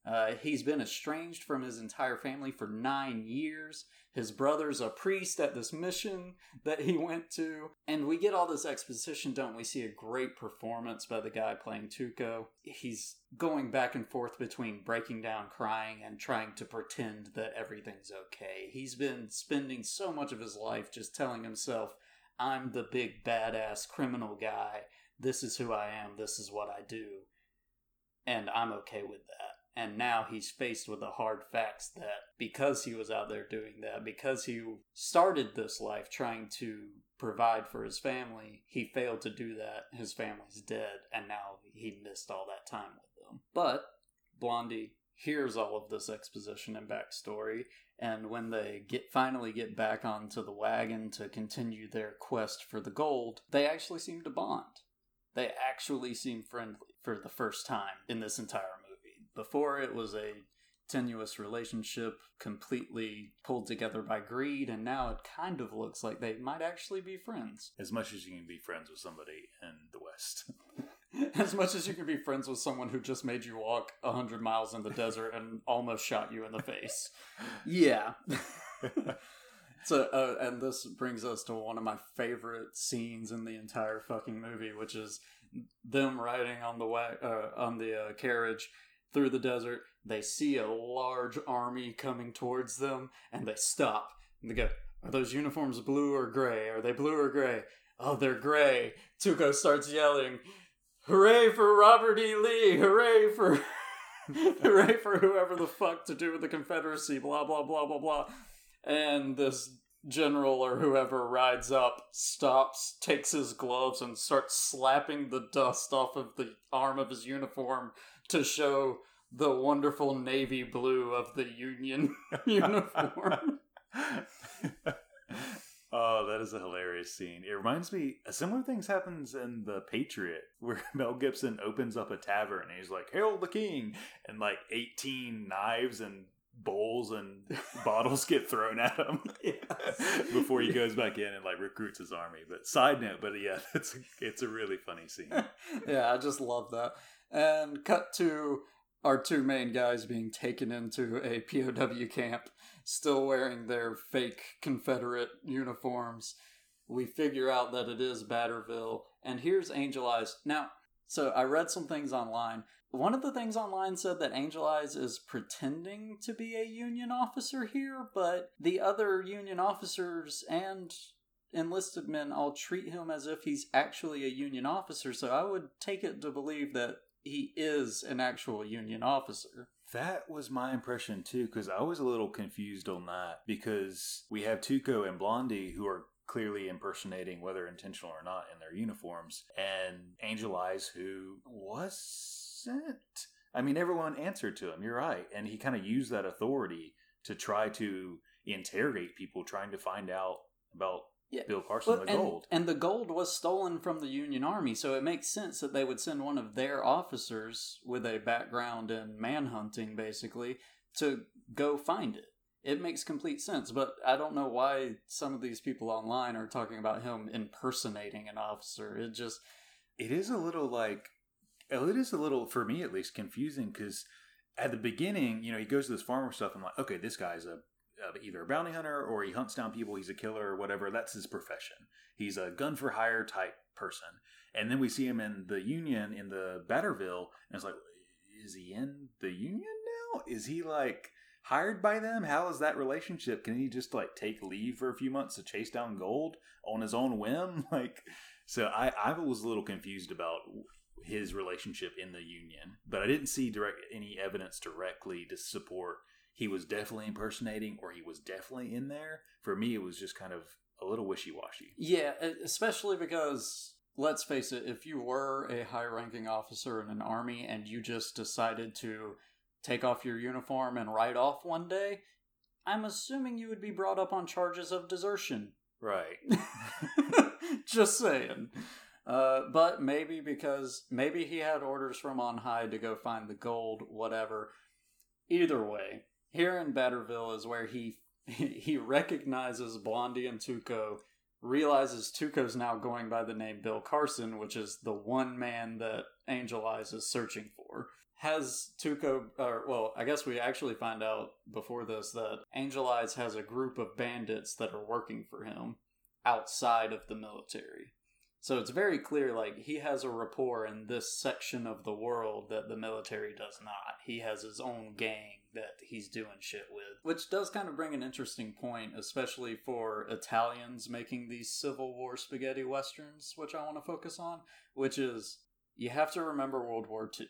Uh, he's been estranged from his entire family for nine years. His brother's a priest at this mission that he went to. And we get all this exposition, don't we? See a great performance by the guy playing Tuco. He's going back and forth between breaking down crying and trying to pretend that everything's okay. He's been spending so much of his life just telling himself, I'm the big badass criminal guy. This is who I am. This is what I do. And I'm okay with that. And now he's faced with the hard facts that because he was out there doing that, because he started this life trying to provide for his family, he failed to do that. His family's dead, and now he missed all that time with them. But Blondie hears all of this exposition and backstory, and when they get finally get back onto the wagon to continue their quest for the gold, they actually seem to bond. They actually seem friendly for the first time in this entire. Before it was a tenuous relationship completely pulled together by greed and now it kind of looks like they might actually be friends. As much as you can be friends with somebody in the West. As much as you can be friends with someone who just made you walk a hundred miles in the desert and almost shot you in the face. Yeah. so, uh, and this brings us to one of my favorite scenes in the entire fucking movie, which is them riding on the wa- uh, on the uh, carriage through the desert. They see a large army coming towards them, and they stop. And they go, "Are those uniforms blue or gray? Are they blue or gray? Oh, they're gray." Tuco starts yelling, "Hooray for Robert E. Lee! Hooray for!" Hooray for whoever the fuck to do with the Confederacy, blah, blah, blah, blah, blah. And this general or whoever rides up, stops, takes his gloves, and starts slapping the dust off of the arm of his uniform to show the wonderful navy blue of the Union uniform. oh, that is a hilarious scene. It reminds me, similar things happens in The Patriot, where Mel Gibson opens up a tavern and he's like, "Hail the King!" and like eighteen knives and bowls and bottles get thrown at him before he goes back in and like recruits his army. But side note, but yeah, it's it's a really funny scene. yeah, I just love that. And cut to our two main guys being taken into a POW camp, still wearing their fake Confederate uniforms. We figure out that it is Batterville, and here's Angel Eyes. Now, so I read some things online. One of the things online said that Angel Eyes is pretending to be a Union officer here, but the other Union officers and enlisted men all treat him as if he's actually a Union officer, so I would take it to believe that he is an actual Union officer. That was my impression too, because I was a little confused on that because we have Tuco and Blondie who are clearly impersonating, whether intentional or not, in their uniforms, and Angel Eyes, who wasn't. I mean, everyone answered to him. You're right, and he kind of used that authority to try to interrogate people, trying to find out about Yeah, Bill Carson the and, gold. and the gold was stolen from the Union Army, so it makes sense that they would send one of their officers with a background in manhunting, basically, to go find it. It makes complete sense, but I don't know why some of these people online are talking about him impersonating an officer. It just it is a little like oh, it is a little for me at least confusing because at the beginning you know he goes to this farmer stuff i'm like okay this guy's a uh, either a bounty hunter or he hunts down people he's a killer or whatever that's his profession. He's a gun for hire type person. And then we see him in the union in the batterville and it's like is he in the union now? Is he like hired by them? How is that relationship? Can he just like take leave for a few months to chase down gold on his own whim? Like so I, I was a little confused about his relationship in the union, but I didn't see direct any evidence directly to support he was definitely impersonating or he was definitely in there. For me, it was just kind of a little wishy washy. Yeah, especially because let's face it, if you were a high ranking officer in an army and you just decided to take off your uniform and ride off one day, I'm assuming you would be brought up on charges of desertion. Right. just saying. Uh, but maybe because maybe he had orders from on high to go find the gold, whatever. Either way, here in Batterville is where he he recognizes Blondie and Tuco, realizes Tuco's now going by the name Bill Carson, which is the one man that Angel Eyes is searching for. Has Tuco, or well, I guess we actually find out before this that Angel Eyes has a group of bandits that are working for him outside of the military. So it's very clear, like, he has a rapport in this section of the world that the military does not. He has his own gang that he's doing shit with. Which does kind of bring an interesting point, especially for Italians making these Civil War spaghetti westerns, which I want to focus on, which is you have to remember World War II.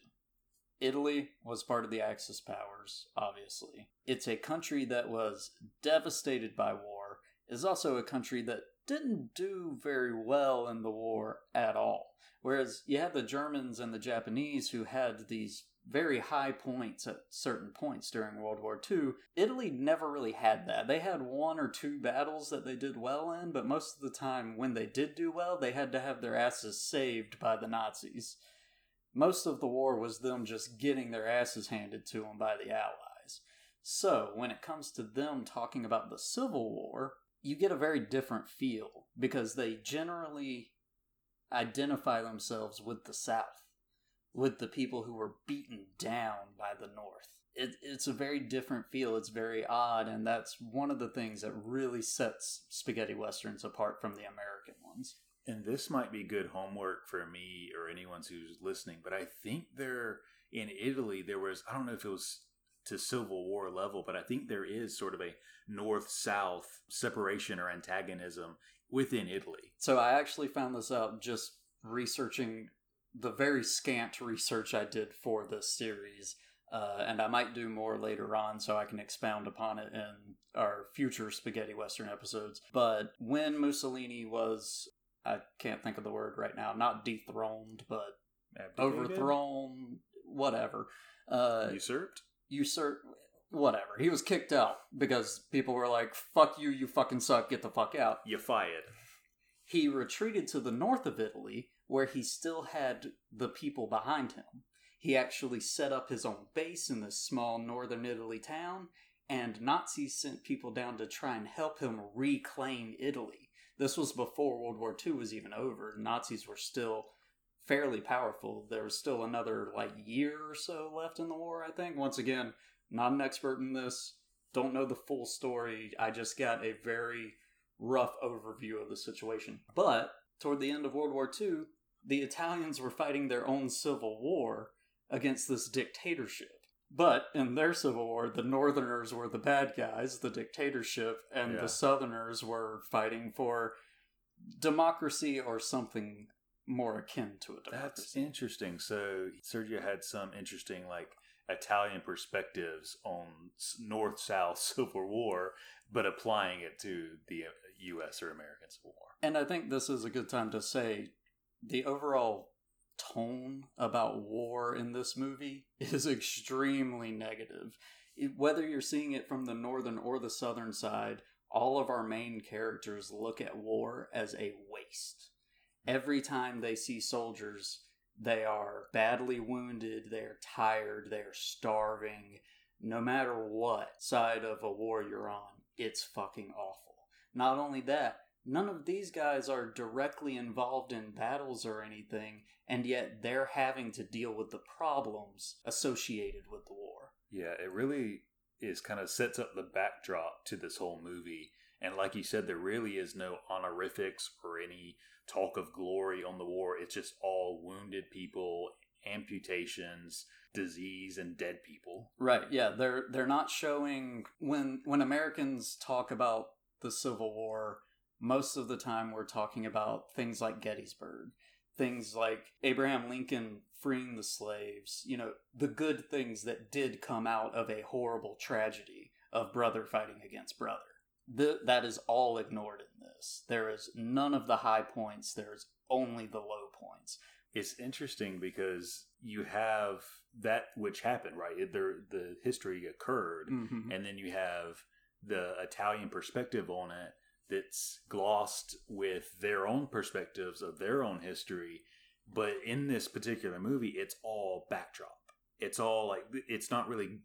Italy was part of the Axis powers, obviously. It's a country that was devastated by war, is also a country that didn't do very well in the war at all. Whereas you had the Germans and the Japanese who had these very high points at certain points during World War II. Italy never really had that. They had one or two battles that they did well in, but most of the time when they did do well, they had to have their asses saved by the Nazis. Most of the war was them just getting their asses handed to them by the Allies. So, when it comes to them talking about the Civil War, you get a very different feel because they generally identify themselves with the South, with the people who were beaten down by the North. It, it's a very different feel. It's very odd, and that's one of the things that really sets spaghetti westerns apart from the American ones. And this might be good homework for me or anyone who's listening, but I think there in Italy there was I don't know if it was to Civil War level, but I think there is sort of a north south separation or antagonism within Italy. So I actually found this out just researching the very scant research I did for this series. Uh, and I might do more later on so I can expound upon it in our future spaghetti western episodes. But when Mussolini was, I can't think of the word right now, not dethroned, but Abdicated? overthrown, whatever. Uh, usurped. usurp whatever. He was kicked out because people were like, "Fuck you, you fucking suck, get the fuck out." You fired. He retreated to the north of Italy where he still had the people behind him. He actually set up his own base in this small northern Italy town and Nazis sent people down to try and help him reclaim Italy. This was before World War II was even over. Nazis were still fairly powerful. There was still another like year or so left in the war, I think. Once again, not an expert in this. Don't know the full story. I just got a very rough overview of the situation. But toward the end of World War II, the Italians were fighting their own civil war against this dictatorship. But in their civil war, the Northerners were the bad guys, the dictatorship, and Yeah. the Southerners were fighting for democracy or something more akin to a democracy. That's interesting. So Sergio had some interesting like Italian perspectives on north south Civil War, but applying it to the uh, U.S. or American Civil War. And I think this is a good time to say the overall tone about war in this movie is extremely negative. Whether you're seeing it from the northern or the southern side, all of our main characters look at war as a waste. Every time they see soldiers, they are badly wounded, they are tired, they are starving. No matter what side of a war you're on, it's fucking awful. Not only that, none of these guys are directly involved in battles or anything, and yet they're having to deal with the problems associated with the war. Yeah, it really is kind of sets up the backdrop to this whole movie. And like you said, there really is no honorifics or any talk of glory on the war. It's just all wounded people, amputations, disease, and dead people. Right. Yeah, they're they're not showing when when Americans talk about the Civil War, most of the time we're talking about things like Gettysburg, things like Abraham Lincoln freeing the slaves, you know, the good things that did come out of a horrible tragedy of brother fighting against brother. The, that is all ignored in this. There is none of the high points, there is only the low points. It's interesting because you have that which happened, right? There, the history occurred, Mhm. and then you have the Italian perspective on it that's glossed with their own perspectives of their own history. But in this particular movie, it's all backdrop. It's all like it's not really.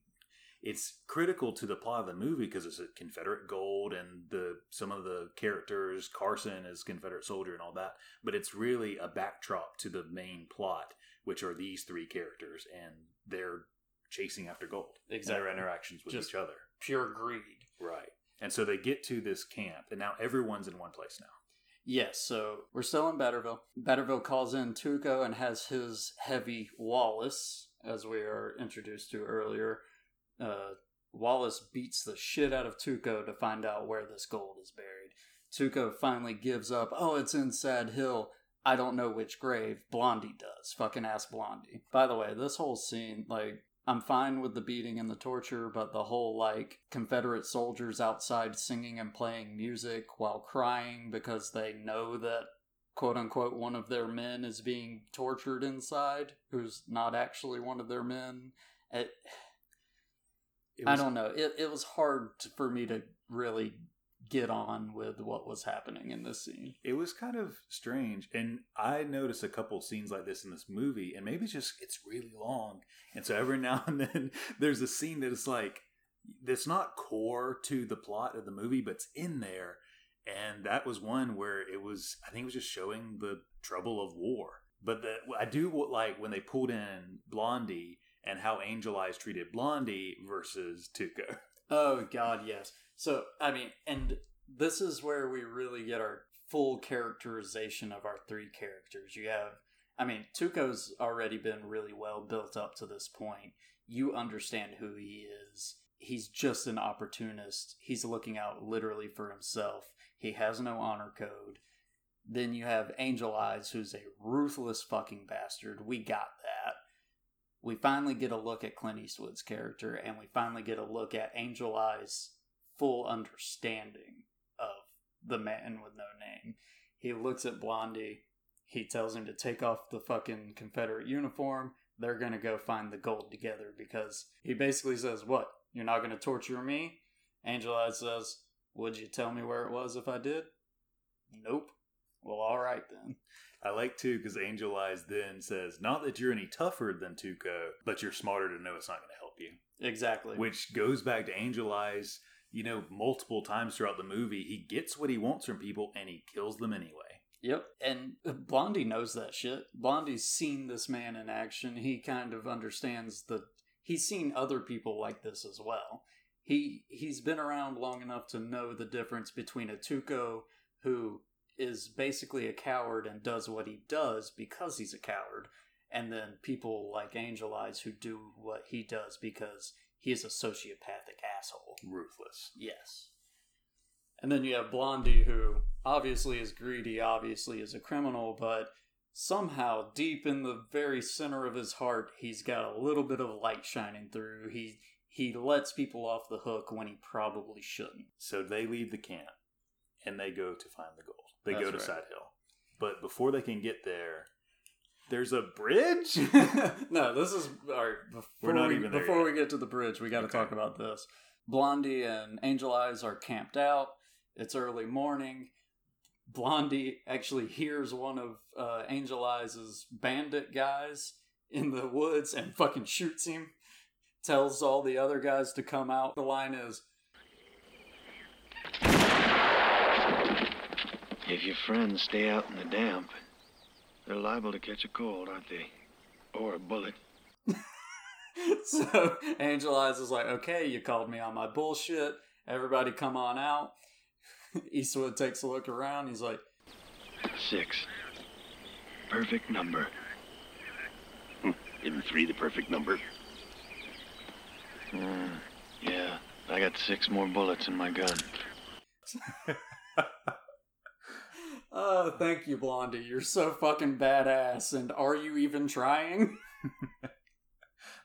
It's critical to the plot of the movie because it's a Confederate gold and the some of the characters Carson is Confederate soldier and all that. But it's really a backdrop to the main plot, which are these three characters and they're chasing after gold. Exactly. Their interactions with Just- each other. Pure greed. Right. And so they get to this camp, and now everyone's in one place now. Yes, so we're still in Batterville. Batterville calls in Tuco and has his heavy Wallace, as we are introduced to earlier. Uh, Wallace beats the shit out of Tuco to find out where this gold is buried. Tuco finally gives up. Oh, it's in Sad Hill. I don't know which grave. Blondie does. Fucking ass Blondie. By the way, this whole scene, like, I'm fine with the beating and the torture, but the whole like Confederate soldiers outside singing and playing music while crying because they know that quote unquote one of their men is being tortured inside, who's not actually one of their men. It, It I don't know. It it was hard to, for me to really get on with what was happening in this scene. It was kind of strange, and I noticed a couple scenes like this in this movie, and maybe it's just it's really long, and so every now and then there's a scene that is like that's not core to the plot of the movie, but it's in there, and that was one where it was I think it was just showing the trouble of war. But the, I do like when they pulled in Blondie and how Angel Eyes treated Blondie versus Tuco. Oh God, yes. So I mean, and this is where we really get our full characterization of our three characters. You have, I mean, Tuco's already been really well built up to this point. You understand who he is. He's just an opportunist. He's looking out literally for himself. He has no honor code. Then you have Angel Eyes, who's a ruthless fucking bastard. We got that we finally get a look at Clint Eastwood's character and we finally get a look at Angel Eye's full understanding of the man with no name. He looks at Blondie, he tells him to take off the fucking Confederate uniform. They're gonna go find the gold together because he basically says, What? You're not gonna torture me? Angel Eyes says, Would you tell me where it was if I did? Nope. Well, alright then. I like too because Angel Eyes then says, "Not that you're any tougher than Tuco, but you're smarter to know it's not going to help you." Exactly. Which goes back to Angel Eyes. You know, multiple times throughout the movie, he gets what he wants from people and he kills them anyway. Yep, and Blondie knows that shit. Blondie's seen this man in action. He kind of understands the. He's seen other people like this as well. He he's been around long enough to know the difference between a Tuco who is basically a coward and does what he does because he's a coward, and then people like Angel Eyes who do what he does because he is a sociopathic asshole. Ruthless. Yes. And then you have Blondie, who obviously is greedy, obviously is a criminal, but somehow deep in the very center of his heart, he's got a little bit of light shining through. He he lets people off the hook when he probably shouldn't. So they leave the camp, and they go to find the gold. They That's go to right. Sad Hill. But before they can get there, there's a bridge? no, this is all right. Before We're not we, even before we get to the bridge, we got to Okay. talk about this. Blondie and Angel Eyes are camped out. It's early morning. Blondie actually hears one of uh, Angel Eyes' bandit guys in the woods and fucking shoots him. Tells all the other guys to come out. The line is, If your friends stay out in the damp, they're liable to catch a cold, aren't they? Or a bullet. so Angel Eyes is like, okay, you called me on my bullshit. Everybody come on out. Eastwood takes a look around. He's like, Six. Perfect number. Isn't three the perfect number? Hmm, yeah, I got six more bullets in my gun. oh, thank you, Blondie. You're so fucking badass. And are you even trying?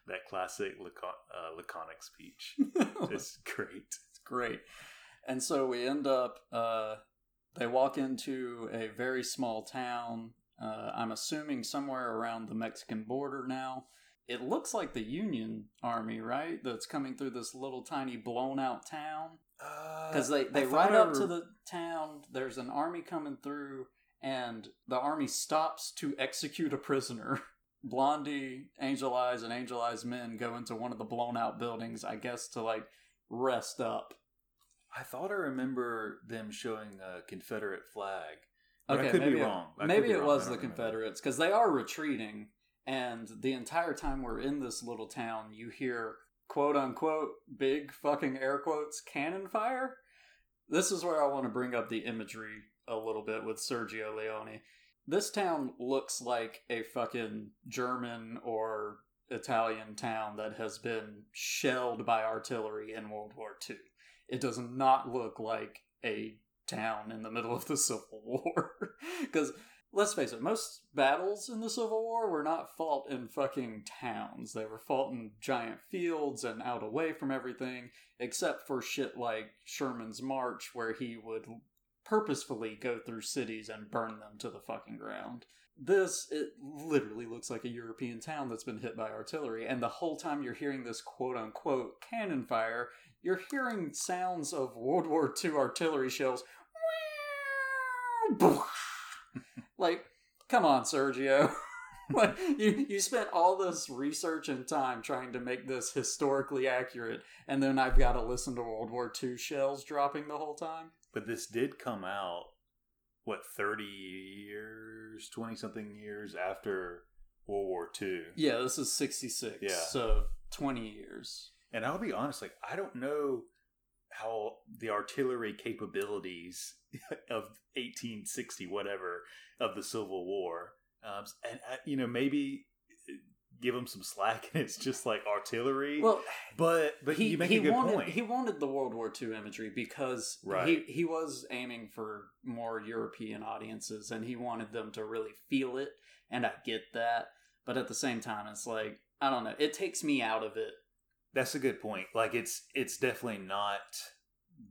that classic lacon- uh, laconic speech. it's great. It's great. great. And so we end up, uh, they walk into a very small town. Uh, I'm assuming somewhere around the Mexican border now. It looks like the Union Army, right? That's coming through this little tiny blown out town. Because they, they Uh, I ride up to the town there's an army coming through and the army stops to execute a prisoner blondie angel eyes and angel eyes men go into one of the blown out buildings i guess to like rest up I thought I remember them showing a Confederate flag. But I okay could maybe be wrong. I maybe be it wrong. was the confederates because they are retreating and the entire time we're in this little town you hear quote unquote big fucking air quotes cannon fire? This is where i want to bring up the imagery a little bit with sergio leone. This town looks like a fucking german or italian town that has been shelled by artillery in world war ii it does not look like a town in the middle of the civil war because let's face it, most battles in the Civil War were not fought in fucking towns. They were fought in giant fields and out away from everything, except for shit like Sherman's March, where he would purposefully go through cities and burn them to the fucking ground. This, it literally looks like a European town that's been hit by artillery, and the whole time you're hearing this quote unquote cannon fire, you're hearing sounds of World War II artillery shells. Like, come on, Sergio. like, you, you spent all this research and time trying to make this historically accurate, and then I've got to listen to World War II shells dropping the whole time? But this did come out, what, 30 years, 20 something years after World War II. Yeah, this is 66. Yeah. So 20 years. And I'll be honest, like, I don't know how the artillery capabilities of 1860, whatever, of the Civil War, um, and, uh, you know, maybe give them some slack and it's just like artillery. Well, but but he, you make he a good wanted, point. He wanted the World War II imagery because Right. he, he was aiming for more European audiences and he wanted them to really feel it. And I get that. But at the same time, it's like, I don't know. It takes me out of it. That's a good point. Like it's it's definitely not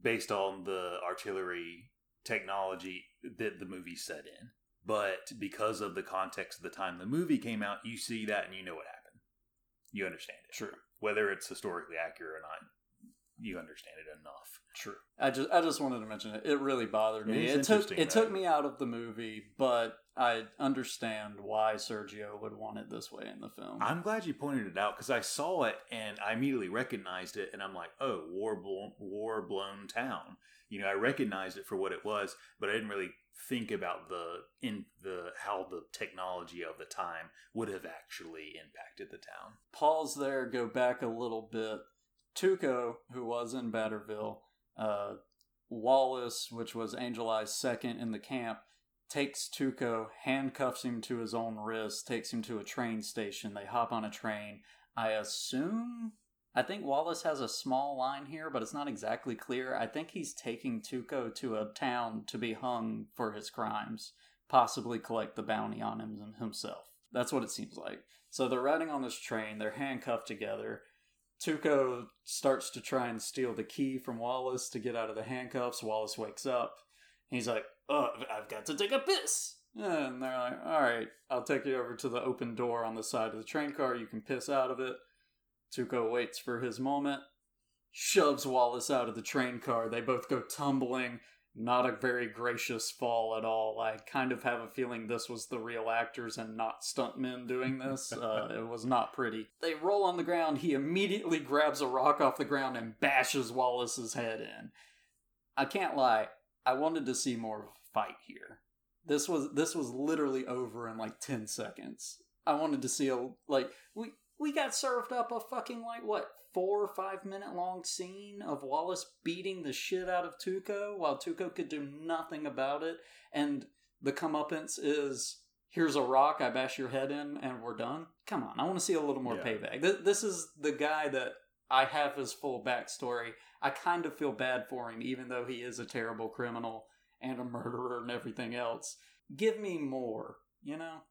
based on the artillery technology that the movie set in. But because of the context of the time the movie came out, you see that and you know what happened. You understand it. True. Whether it's historically accurate or not, you understand it enough. True. I just I just wanted to mention it. It really bothered It me. is It, took interesting, it took me out of the movie, but I understand why Sergio would want it this way in the film. I'm glad you pointed it out because I saw it and I immediately recognized it, and I'm like, "Oh, war blown, war blown town." You know, I recognized it for what it was, but I didn't really think about the in the how the technology of the time would have actually impacted the town. pause there, go back a little bit. Tuco, who was in Betterville, uh, Wallace, which was Angel Eye's second in the camp, takes Tuco, handcuffs him to his own wrist, takes him to a train station. They hop on a train. I assume. I think Wallace has a small line here, but it's not exactly clear. I think he's taking Tuco to a town to be hung for his crimes, possibly collect the bounty on him himself. That's what it seems like. So they're riding on this train, they're handcuffed together. Tuco starts to try and steal the key from Wallace to get out of the handcuffs. Wallace wakes up. He's like, "Oh, I've got to take a piss." And they're like, "All right, I'll take you over to the open door on the side of the train car. You can piss out of it." Tuco waits for his moment, shoves Wallace out of the train car. They both go tumbling. Not a very gracious fall at all. I kind of have a feeling this was the real actors and not stuntmen doing this. Uh, it was not pretty. They roll on the ground. He immediately grabs a rock off the ground and bashes Wallace's head in. I can't lie. I wanted to see more of a fight here. This was this was literally over in like ten seconds. I wanted to see a like we we got served up a fucking like what four or five minute long scene of Wallace beating the shit out of Tuco while Tuco could do nothing about it, and the comeuppance is here's a rock, I bash your head in, and we're done. Come on, I want to see a little more Yeah. payback. Th- This is the guy that I have his full backstory. I kind of feel bad for him, even though he is a terrible criminal and a murderer and everything else. Give me more, you know?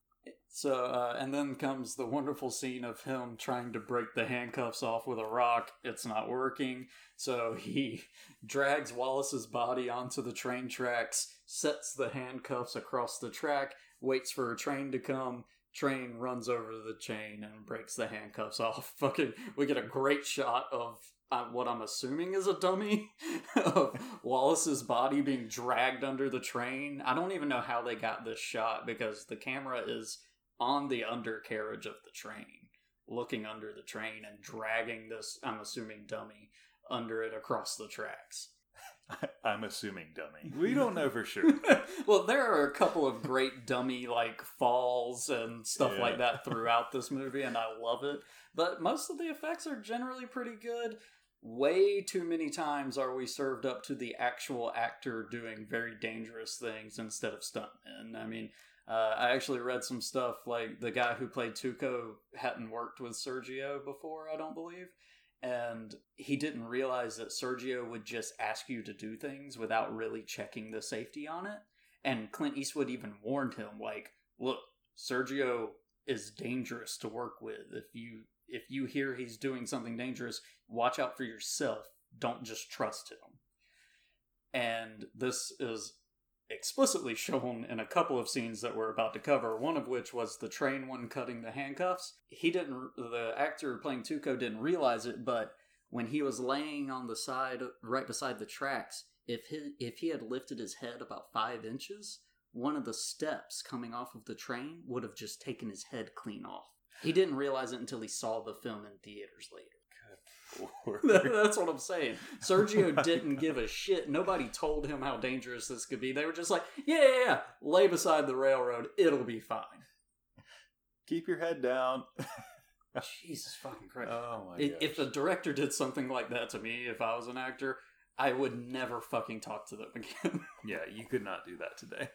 So, uh, and then comes the wonderful scene of him trying to break the handcuffs off with a rock. It's not working. So he drags Wallace's body onto the train tracks, sets the handcuffs across the track, waits for a train to come. Train runs over the chain and breaks the handcuffs off. Fucking, we get a great shot of uh, what I'm assuming is a dummy of Wallace's body being dragged under the train. I don't even know how they got this shot because the camera is on the undercarriage of the train, looking under the train and dragging this, I'm assuming, dummy under it across the tracks. I'm assuming dummy. We don't know for sure. well, there are a couple of great dummy like falls and stuff Yeah. like that throughout this movie, and I love it. But most of the effects are generally pretty good. Way too many times are we served up to the actual actor doing very dangerous things instead of stuntmen. I mean, uh, I actually read some stuff like the guy who played Tuco hadn't worked with Sergio before, I don't believe and he didn't realize that Sergio would just ask you to do things without really checking the safety on it. And Clint Eastwood even warned him, like, "Look, Sergio is dangerous to work with. If you if you hear he's doing something dangerous, watch out for yourself. Don't just trust him." And this is explicitly shown in a couple of scenes that we're about to cover. One of which was the train one cutting the handcuffs. He didn't. The actor playing Tuco didn't realize it, but when he was laying on the side, right beside the tracks, if he if he had lifted his head about five inches, one of the steps coming off of the train would have just taken his head clean off. He didn't realize it until he saw the film in theaters later. That- That's what I'm saying. Sergio didn't give a shit. Nobody told him how dangerous this could be. They were just like, yeah, yeah, yeah, lay beside the railroad. It'll be fine. Keep your head down. Jesus fucking Christ. Oh my god. if the director did something like that to me, if I was an actor, I would never fucking talk to them again. Yeah, you could not do that today.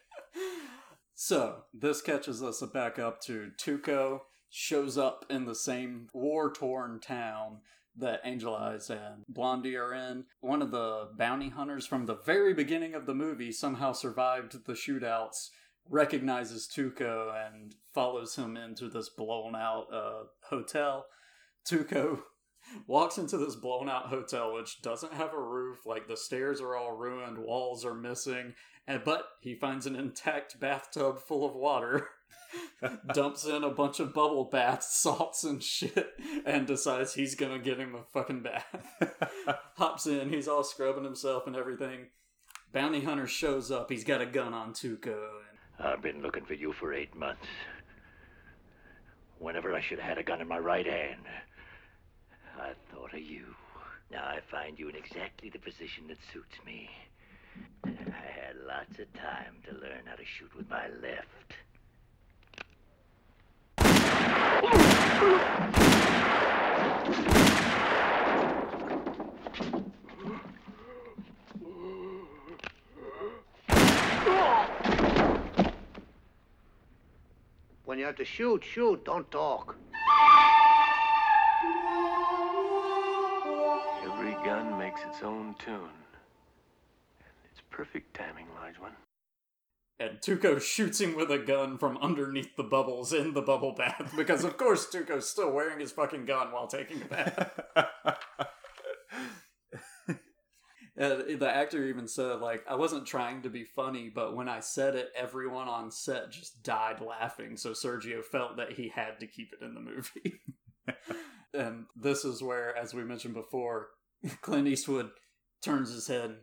so, this catches us back up to Tuco shows up in the same war torn town that Angel Eyes and Blondie are in. One of the bounty hunters from the very beginning of the movie somehow survived the shootouts, recognizes Tuco, and follows him into this blown out uh, hotel. Tuco walks into this blown out hotel which doesn't have a roof like the stairs are all ruined walls are missing and but he finds an intact bathtub full of water dumps in a bunch of bubble baths salts and shit and decides he's gonna get him a fucking bath hops in he's all scrubbing himself and everything bounty hunter shows up he's got a gun on tuco and I've been looking for you for eight months. Whenever I should have had a gun in my right hand, I thought of you. Now I find you in exactly the position that suits me. I had lots of time to learn how to shoot with my left. When you have to shoot, shoot, don't talk. Every gun makes its own tune. And It's perfect timing, large one. And Tuco shoots him with a gun from underneath the bubbles in the bubble bath because of course Tuco's still wearing his fucking gun while taking a bath. Uh, the actor even said, like, I wasn't trying to be funny, but when I said it, everyone on set just died laughing. So Sergio felt that he had to keep it in the movie. and this is where, as we mentioned before, Clint Eastwood turns his head.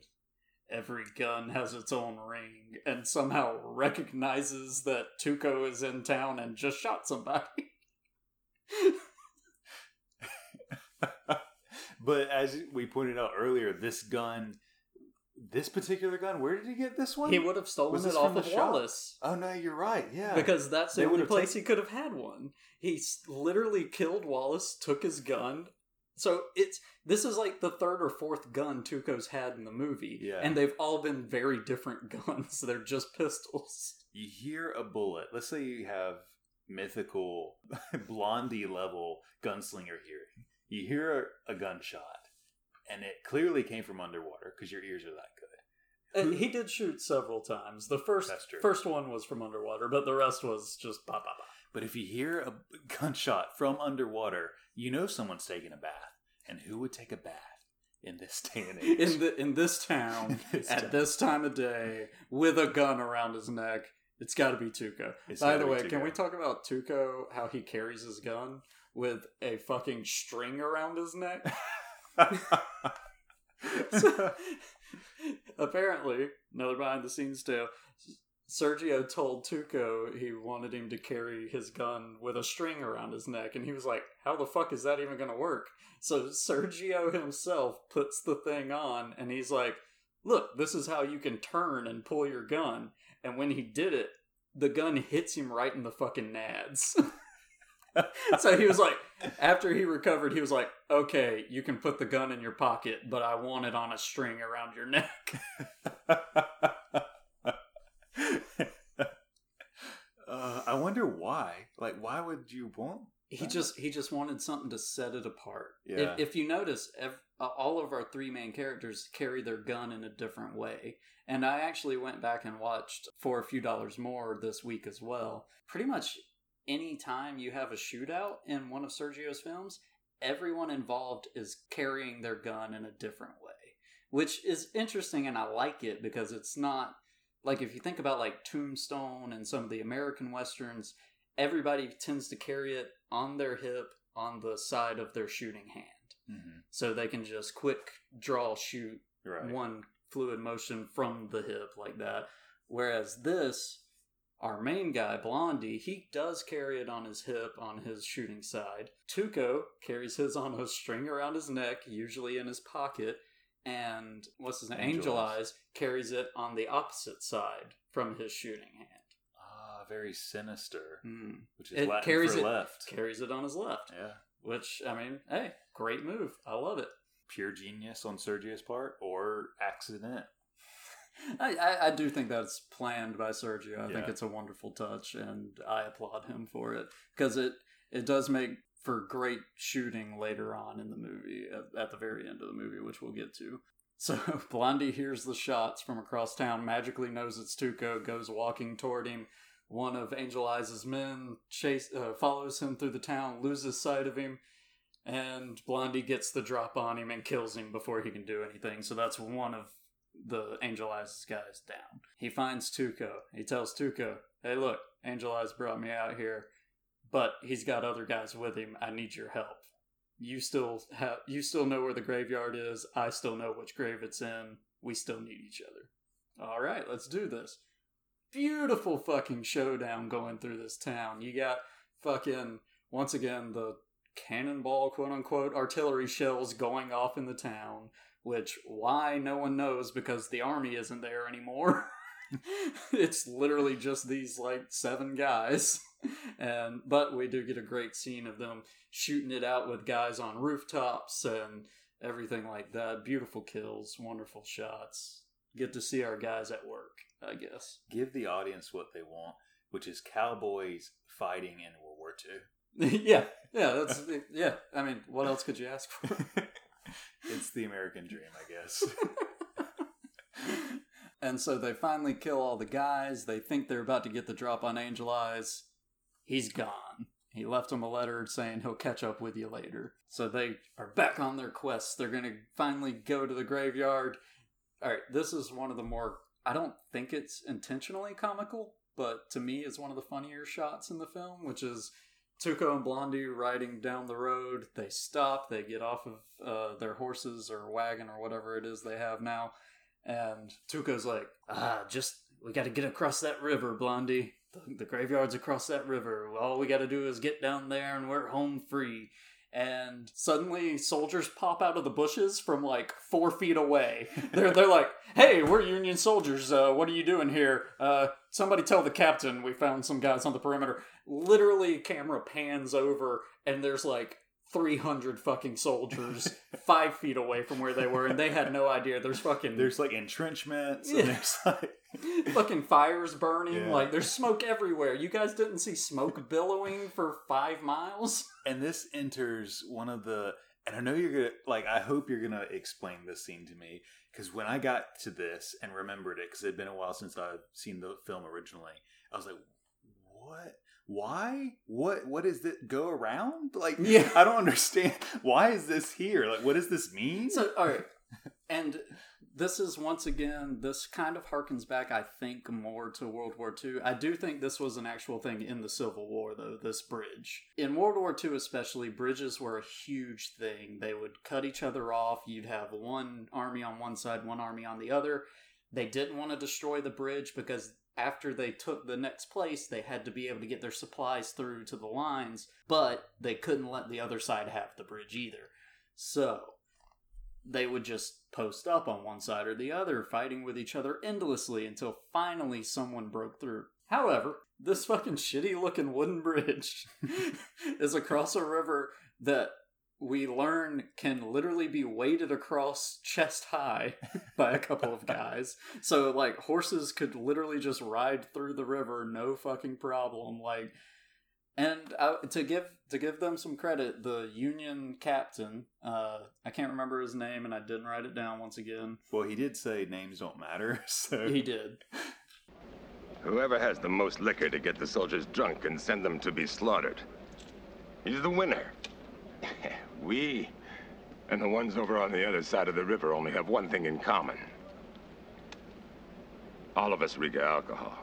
Every gun has its own ring, and somehow recognizes that Tuco is in town and just shot somebody. but as we pointed out earlier, this gun, this particular gun, where did he get this one? he would have stolen it off of shop? Wallace. Oh no, you're right. Yeah, Because that's the only place taken- he could have had one. He literally killed Wallace, took his gun. So it's this is like the third or fourth gun Tuco's had in the movie, Yeah. and they've all been very different guns. They're just pistols. you hear a bullet. Let's say you have mythical blondie level gunslinger hearing. You hear a gunshot, and it clearly came from underwater because your ears are that good. Uh, he did shoot several times. The first first one was from underwater, but the rest was just pop pop pop. But if you hear a gunshot from underwater, you know someone's taking a bath. And who would take a bath in this day and age? In the in this town In this at town. this time of day with a gun around his neck. It's got to be Tuco. It's By the way, can we talk about Tuco? How he carries his gun with a fucking string around his neck? So, apparently, another behind the scenes tale. Sergio told Tuco he wanted him to carry his gun with a string around his neck, and he was like, "How the fuck is that even going to work?" So Sergio himself puts the thing on, and he's like, "Look, this is how you can turn and pull your gun." And when he did it, the gun hits him right in the fucking nads. so he was like, after he recovered, he was like, okay, you can put the gun in your pocket, but I want it on a string around your neck. uh, I wonder why. Like, why would you want? He just he just wanted something to set it apart. Yeah. If, if you notice, uh, all of our three main characters carry their gun in a different way. And I actually went back and watched for a few dollars more this week as well. Pretty much any time you have a shootout in one of Sergio's films, everyone involved is carrying their gun in a different way, which is interesting and I like it because it's not like if you think about like Tombstone and some of the American westerns, everybody tends to carry it on their hip on the side of their shooting hand. Mhm. So they can just quick draw shoot Right. one fluid motion from the hip like that. Whereas this, our main guy, Blondie, he does carry it on his hip on his shooting side. Tuco carries his on a string around his neck, usually in his pocket. And what's his name? Angel Angel Eyes. Carries it on the opposite side from his shooting hand. Ah, very sinister. Hmm. Which is It Latin carries for it- left. Carries it on his left. Yeah. Which, I mean, hey, great move. I love it. Pure genius on Sergio's part or accident. I, I, I do think that's planned by Sergio. I think it's a wonderful touch, and I applaud him for it because it it does make for great shooting later on in the movie at, at the very end of the movie, which we'll get to. So Blondie hears the shots from across town, magically knows it's Tuco, goes walking toward him. One of Angel Eyes' men chase uh, follows him through the town, loses sight of him, and Blondie gets the drop on him and kills him before he can do anything. So that's one of the Angel Eyes guys down. He finds Tuco. He tells Tuco, "Hey, look, Angel Eyes brought me out here, but he's got other guys with him. I need your help. You still have, you still know where the graveyard is. I still know which grave it's in. We still need each other. All right, let's do this. Beautiful fucking showdown going through this town. You got fucking once again the cannonball quote unquote artillery shells going off in the town which why no one knows because the army isn't there anymore it's literally just these like seven guys and but we do get a great scene of them shooting it out with guys on rooftops and everything like that beautiful kills wonderful shots get to see our guys at work i guess Give the audience what they want, which is cowboys fighting in World War II. yeah yeah that's yeah i mean what else could you ask for it's the American dream, I guess. and so they finally kill all the guys. They think they're about to get the drop on Angel Eyes. He's gone. He left them a letter saying he'll catch up with you later. So they are back on their quest. They're going to finally go to the graveyard. All right, this is one of the more. I don't think it's intentionally comical, but to me, it's one of the funnier shots in the film, which is Tuco and Blondie riding down the road. They stop, they get off of uh, their horses or wagon or whatever it is they have now, and Tuco's like, "Ah, just we got to get across that river, Blondie. The, the graveyard's across that river. All we got to do is get down there, and we're home free." and suddenly soldiers pop out of the bushes from like four feet away. They're they're like, "Hey, we're Union soldiers. Uh, what are you doing here? Uh, somebody tell the captain we found some guys on the perimeter." Literally, camera pans over, and there's like. 300 fucking soldiers five feet away from where they were and they had no idea there's fucking There's like entrenchments. Yeah. And there's like fucking fires burning Yeah. like there's smoke everywhere you guys didn't see smoke billowing for five miles and this enters one of the and i know you're gonna like i hope you're gonna explain this scene to me because when i got to this and remembered it because it had been a while since i've seen the film originally i was like what why what what is this go around like Yeah. i don't understand why is this here like what does this mean So, all right, and this is once again, this kind of harkens back, I think, more to World War II. I do think this was an actual thing in the Civil War, though. This bridge in World War II, especially, bridges were a huge thing. They would cut each other off. You'd have one army on one side, one army on the other. They didn't want to destroy the bridge because after they took the next place, they had to be able to get their supplies through to the lines, but they couldn't let the other side have the bridge either. So they would just post up on one side or the other, fighting with each other endlessly until finally someone broke through. However, this fucking shitty looking wooden bridge is across a river that we learn can literally be waded across chest high by a couple of guys. So like horses could literally just ride through the river no fucking problem. Like and uh, to give to give them some credit, the Union captain, uh, I can't remember his name, and I didn't write it down once again. well he did say names don't matter so He did. Whoever has the most liquor to get the soldiers drunk and send them to be slaughtered. He's the winner. we and the ones over on the other side of the river only have one thing in common. All of us reek of alcohol.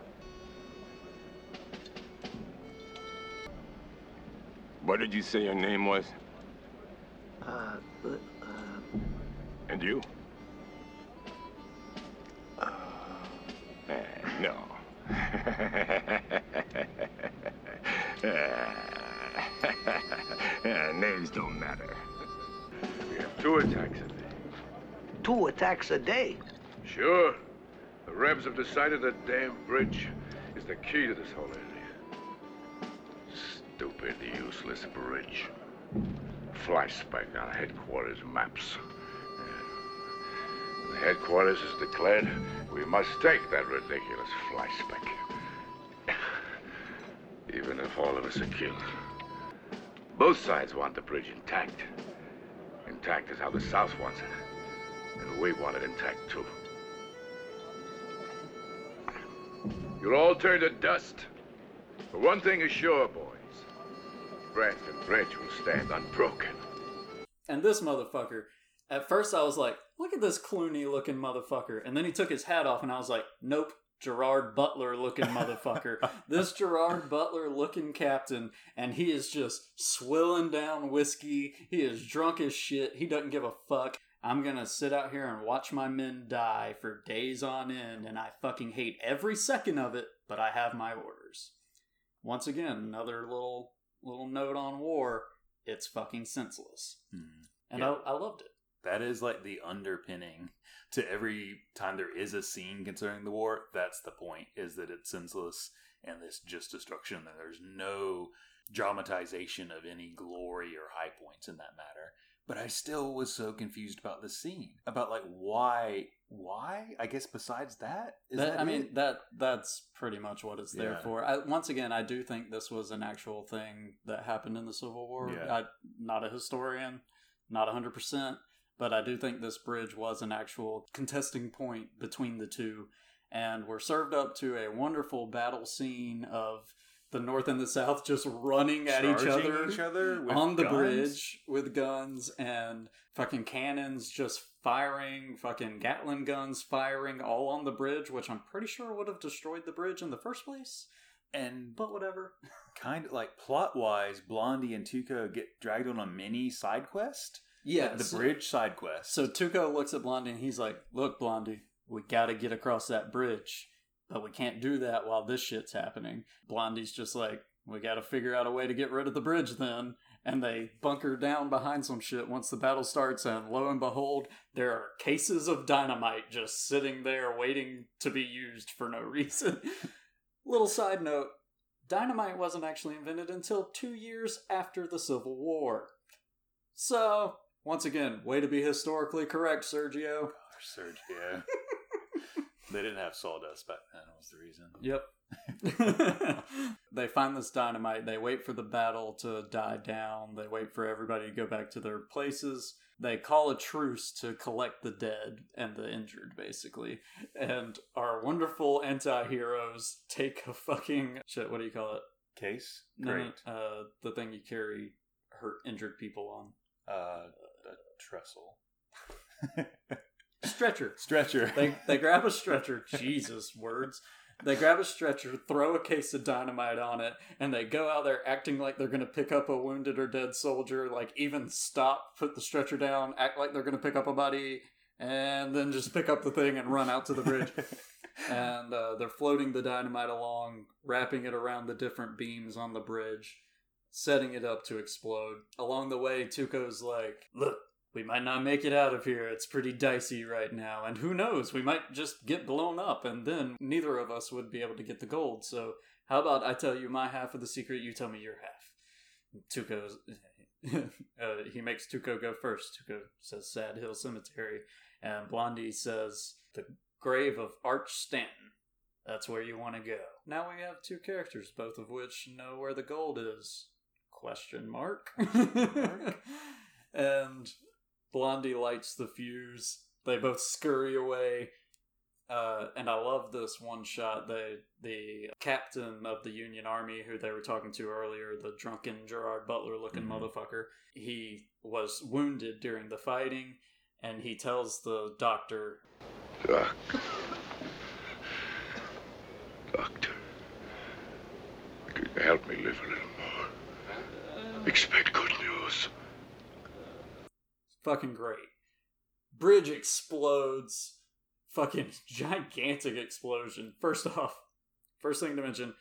What did you say your name was? Uh, but, uh, And you? Eh, no. Eh, Names don't matter. We have two attacks a day. two attacks a day. Sure. The Rebs have decided that damn bridge is the key to this whole area. Stupid, useless bridge. Flyspeck on headquarters maps. Yeah. The headquarters has declared we must take that ridiculous flyspeck. Even if all of us are killed. Both sides want the bridge intact. Intact is how the South wants it. And we want it intact too. You'll all turn to dust. But one thing is sure, boys. Branston Bridge will stand unbroken. And this motherfucker, at first I was like, look at this Clooney looking motherfucker. And then he took his hat off, and I was like, nope. Gerard Butler looking motherfucker. this Gerard Butler looking captain, and he is just swilling down whiskey. He is drunk as shit. He doesn't give a fuck. I'm gonna sit out here and watch my men die for days on end, and I fucking hate every second of it, but I have my orders. Once again, another little little note on war. It's fucking senseless. Hmm. And Yeah. I, I loved it. That is like the underpinning to every time there is a scene concerning the war. That's the point: is that it's senseless and it's just destruction. And there's no dramatization of any glory or high points in that matter. But I still was so confused about the scene, about like why, why? I guess besides that, is That- that I mean it? that that's pretty much what it's there Yeah. for. I, once again, I do think this was an actual thing that happened in the Civil War. Yeah. I, not a historian, not hundred percent, but I do think this bridge was an actual contesting point between the two, and we're served up to a wonderful battle scene of the North and the South just running at each other, each other on the guns? bridge with guns and fucking cannons just firing, fucking Gatling guns firing all on the bridge, which I'm pretty sure would have destroyed the bridge in the first place. And But whatever. kind of like plot wise, Blondie and Tuco get dragged on a mini side quest. Yeah, the so- bridge side quest. So Tuco looks at Blondie and he's like, "Look, Blondie, we got to get across that bridge, but we can't do that while this shit's happening." Blondie's just like, "We got to figure out a way to get rid of the bridge then." And they bunker down behind some shit once the battle starts, and lo and behold, there are cases of dynamite just sitting there waiting to be used for no reason. Little side note dynamite wasn't actually invented until two years after the Civil War. So, once again, way to be historically correct, Sergio. Sergio. they didn't have sawdust back then. Was the reason. Yep. they find this dynamite. They wait for the battle to die down. They wait for everybody to go back to their places. They call a truce to collect the dead and the injured, basically. And our wonderful anti heroes take a fucking. Shit, what do you call it? Case. No, no, Great. uh, the thing you carry hurt injured people on. Uh, trestle. Stretcher. Stretcher. they they grab a stretcher. Jesus, words. They grab a stretcher, throw a case of dynamite on it, and they go out there acting like they're going to pick up a wounded or dead soldier. Like even stop, put the stretcher down, act like they're going to pick up a body, and then just pick up the thing and run out to the bridge. and uh, they're floating the dynamite along, wrapping it around the different beams on the bridge, setting it up to explode. Along the way, Tuco's like, "Look, we might not make it out of here. It's pretty dicey right now. And who knows? We might just get blown up, and then neither of us would be able to get the gold. So, how about I tell you my half of the secret, you tell me your half? Tuco's. uh, he makes Tuco go first. Tuco says Sad Hill Cemetery, and Blondie says the grave of Arch Stanton. That's where you want to go. Now we have two characters, both of which know where the gold is. Question mark. and Blondie lights the fuse. They both scurry away. Uh, and I love this one shot. They, the captain of the Union Army, who they were talking to earlier, the drunken Gerard Butler looking Mhm. motherfucker, he was wounded during the fighting, and he tells the doctor, Doc. Doctor. Could you help me live a little more? Expect good news. Fucking great. Bridge explodes. Fucking gigantic explosion. First off, first thing to mention,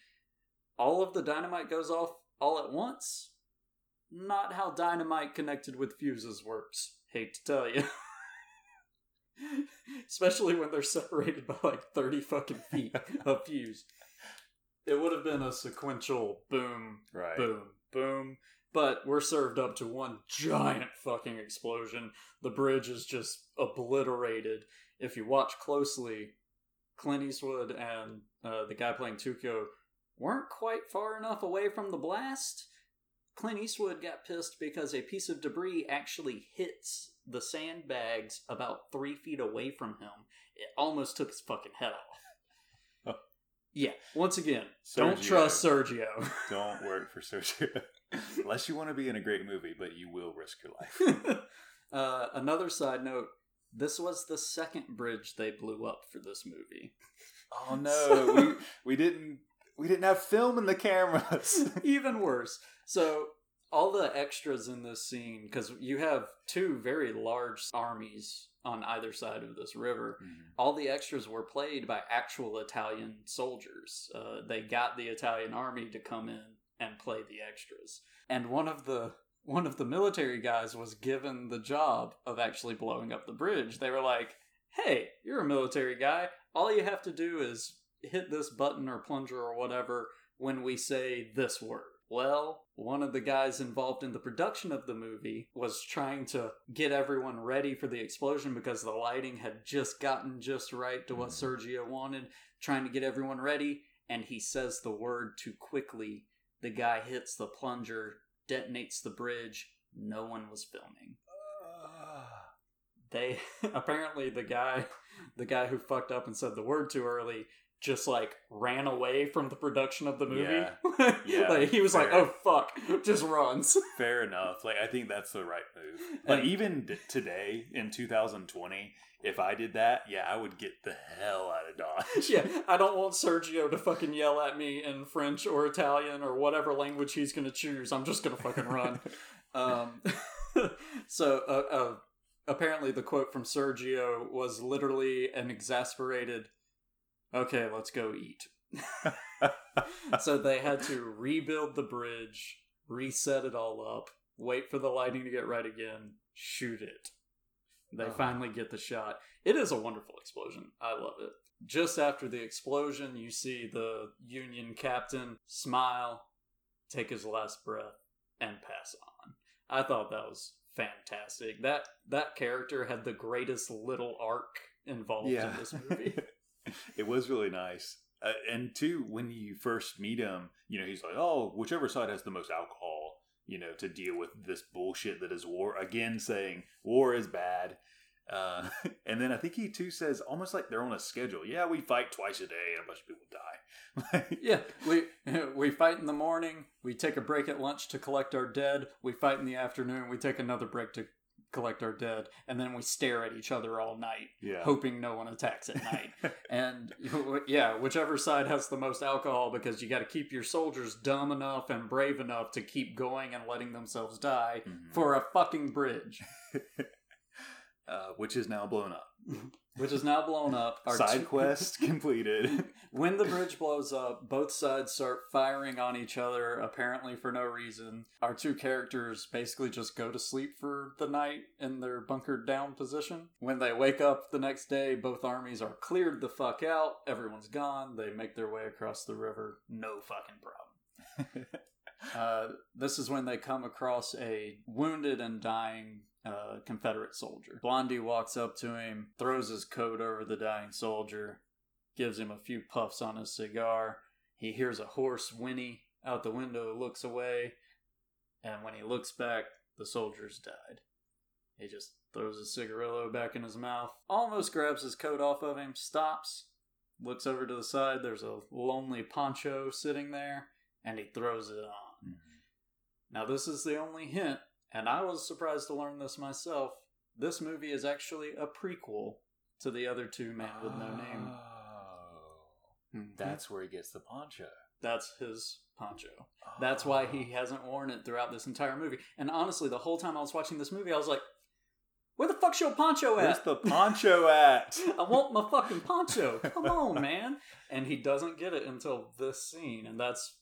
all of the dynamite goes off all at once. Not how dynamite connected with fuses works. Hate to tell you. Especially when they're separated by like 30 fucking feet of fuse. It would have been a sequential boom, Right. boom, boom. But we're served up to one giant fucking explosion. The bridge is just obliterated. If you watch closely, Clint Eastwood and uh, the guy playing Tuco weren't quite far enough away from the blast. Clint Eastwood got pissed because a piece of debris actually hits the sandbags about three feet away from him. It almost took his fucking head off. yeah, once again, don't trust Sergio. Don't work for Sergio. Unless you want to be in a great movie, but you will risk your life. uh, another side note this was the second bridge they blew up for this movie. Oh no, we we didn't we didn't have film in the cameras. Even worse. So, all the extras in this scene, because you have two very large armies on either side of this river, all the extras were played by actual Italian soldiers. Uh, they got the Italian army to come in and play the extras. And one of the one of the military guys was given the job of actually blowing up the bridge. They were like, "Hey, you're a military guy. All you have to do is hit this button or plunger or whatever when we say this word." Well, one of the guys involved in the production of the movie was trying to get everyone ready for the explosion because the lighting had just gotten just right to what mm. Sergio wanted, trying to get everyone ready, and he says the word too quickly. The guy hits the plunger, detonates the bridge. No one was filming. Ah. They apparently the guy the guy who fucked up and said the word too early just like ran away from the production of the movie. Yeah. Yeah, like he was like, "Oh fuck," just runs. Fair enough. Like I think that's the right move. But And- even d- today in 2020, if I did that, yeah, I would get the hell out of Dodge. yeah, I don't want Sergio to fucking yell at me in French or Italian or whatever language he's gonna choose. I'm just gonna fucking run. um, so uh, uh, apparently, the quote from Sergio was literally an exasperated, "Okay, let's go eat." so they had to rebuild the bridge, reset it all up, wait for the lighting to get right again, shoot it. They Oh. finally get the shot. It is a wonderful explosion. I love it. Just after the explosion, you see the Union captain smile, take his last breath, and pass on. I thought that was fantastic. That that character had the greatest little arc involved in this movie. it was really nice. Uh, and two, when you first meet him, you know, he's like, oh, whichever side has the most alcohol, you know, to deal with this bullshit that is war. Again, saying war is bad. Uh, and then I think he too says almost like they're on a schedule. Yeah, we fight twice a day and a bunch of people die. Yeah, we we fight in the morning. We take a break at lunch to collect our dead. We fight in the afternoon. We take another break to collect our dead, and then we stare at each other all night, yeah. hoping no one attacks at night. and yeah, whichever side has the most alcohol, because you got to keep your soldiers dumb enough and brave enough to keep going and letting themselves die Mhm. for a fucking bridge, uh, which is now blown up. which is now blown up. Our Side quest completed. When the bridge blows up, both sides start firing on each other, apparently for no reason. Our two characters basically just go to sleep for the night in their bunkered down position. When they wake up the next day, both armies are cleared the fuck out, everyone's gone, they make their way across the river, no fucking problem. Uh, this is when they come across a wounded and dying uh, Confederate soldier. Blondie walks up to him, throws his coat over the dying soldier, gives him a few puffs on his cigar. He hears a horse whinny out the window, looks away, and when he looks back, the soldier's died. He just throws his cigarillo back in his mouth, almost grabs his coat off of him, stops, looks over to the side. There's a lonely poncho sitting there, and he throws it on. Now, this is the only hint, and I was surprised to learn this myself. This movie is actually a prequel to the other two Man with No Name. Oh. Mhm. That's where he gets the poncho. That's his poncho. That's why he hasn't worn it throughout this entire movie. And honestly, the whole time I was watching this movie, I was like, "Where the fuck's your poncho at? Where's the poncho at? I want my fucking poncho. Come on, man!" And he doesn't get it until this scene, and that's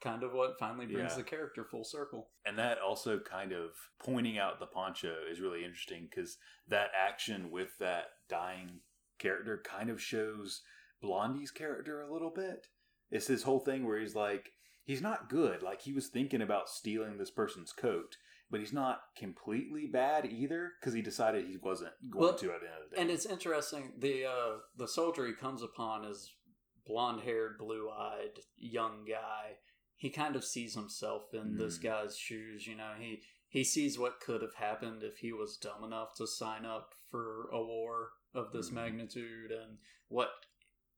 kind of what finally brings Yeah. the character full circle. And that also kind of pointing out the poncho is really interesting because that action with that dying character kind of shows Blondie's character a little bit. It's this whole thing where he's like, he's not good. Like he was thinking about stealing this person's coat, but he's not completely bad either because he decided he wasn't going Well, to at the end of the day. And it's interesting. The uh, the soldier he comes upon is blonde haired, blue eyed, young guy. He kind of sees himself in this Mhm. guy's shoes. You know, he he sees what could have happened if he was dumb enough to sign up for a war of this Mhm. magnitude, and what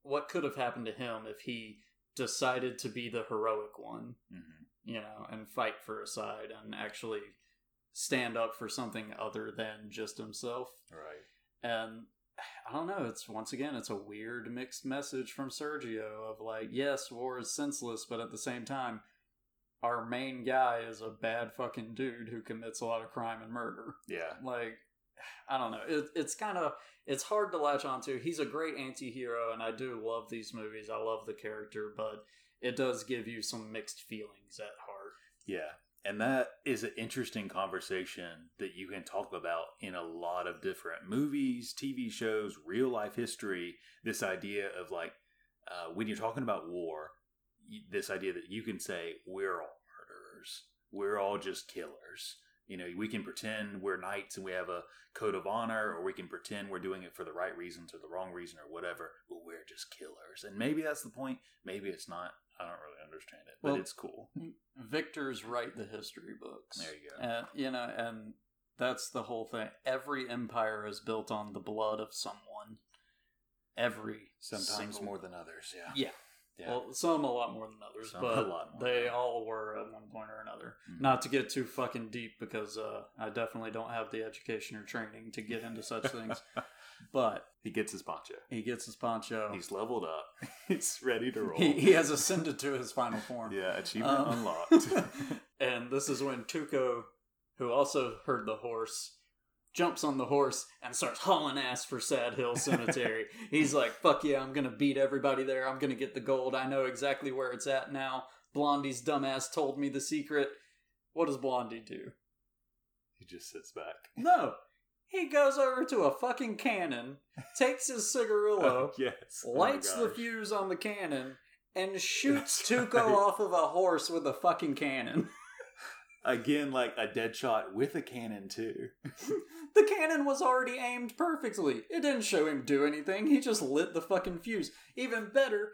what could have happened to him if he decided to be the heroic one Mhm. you know, and fight for a side and actually stand up for something other than just himself. Right. And I don't know, it's once again, it's a weird mixed message from Sergio of like, yes, war is senseless, but at the same time, our main guy is a bad fucking dude who commits a lot of crime and murder. Yeah. Like, I don't know. It, it's kind of it's hard to latch onto. He's a great anti-hero, and I do love these movies. I love the character, but it does give you some mixed feelings at heart. Yeah. And that is an interesting conversation that you can talk about in a lot of different movies, TV shows, real life history. This idea of like, uh, when you're talking about war, this idea that you can say, we're all murderers, we're all just killers. You know, we can pretend we're knights and we have a code of honor, or we can pretend we're doing it for the right reasons or the wrong reason or whatever, but we're just killers. And maybe that's the point, maybe it's not. I don't really understand it, but Well, it's cool. Victors write the history books. There you go. And you know, and that's the whole thing. Every empire is built on the blood of someone. every Sometimes single- more than others. Yeah. Yeah. Yeah. Well, some a lot more than others, Some but a lot more they all were at one point or another. Mhm. Not to get too fucking deep because uh, I definitely don't have the education or training to get into such things. But he gets his poncho. he gets his poncho. He's leveled up. He's ready to roll. he, he has ascended to his final form. yeah, achievement Um, unlocked. and this is when Tuco, who also heard the horse, jumps on the horse and starts hauling ass for Sad Hill Cemetery. He's like, fuck yeah, I'm gonna beat everybody there. I'm gonna get the gold. I know exactly where it's at now. Blondie's dumbass told me the secret. What does Blondie do? he just sits back. No. He goes over to a fucking cannon, takes his cigarillo, oh, yes. Oh lights the fuse on the cannon, and shoots Tuco right. off of a horse with a fucking cannon. Again, like a dead shot with a cannon too. The cannon was already aimed perfectly. It didn't show him do anything. He just lit the fucking fuse. Even better,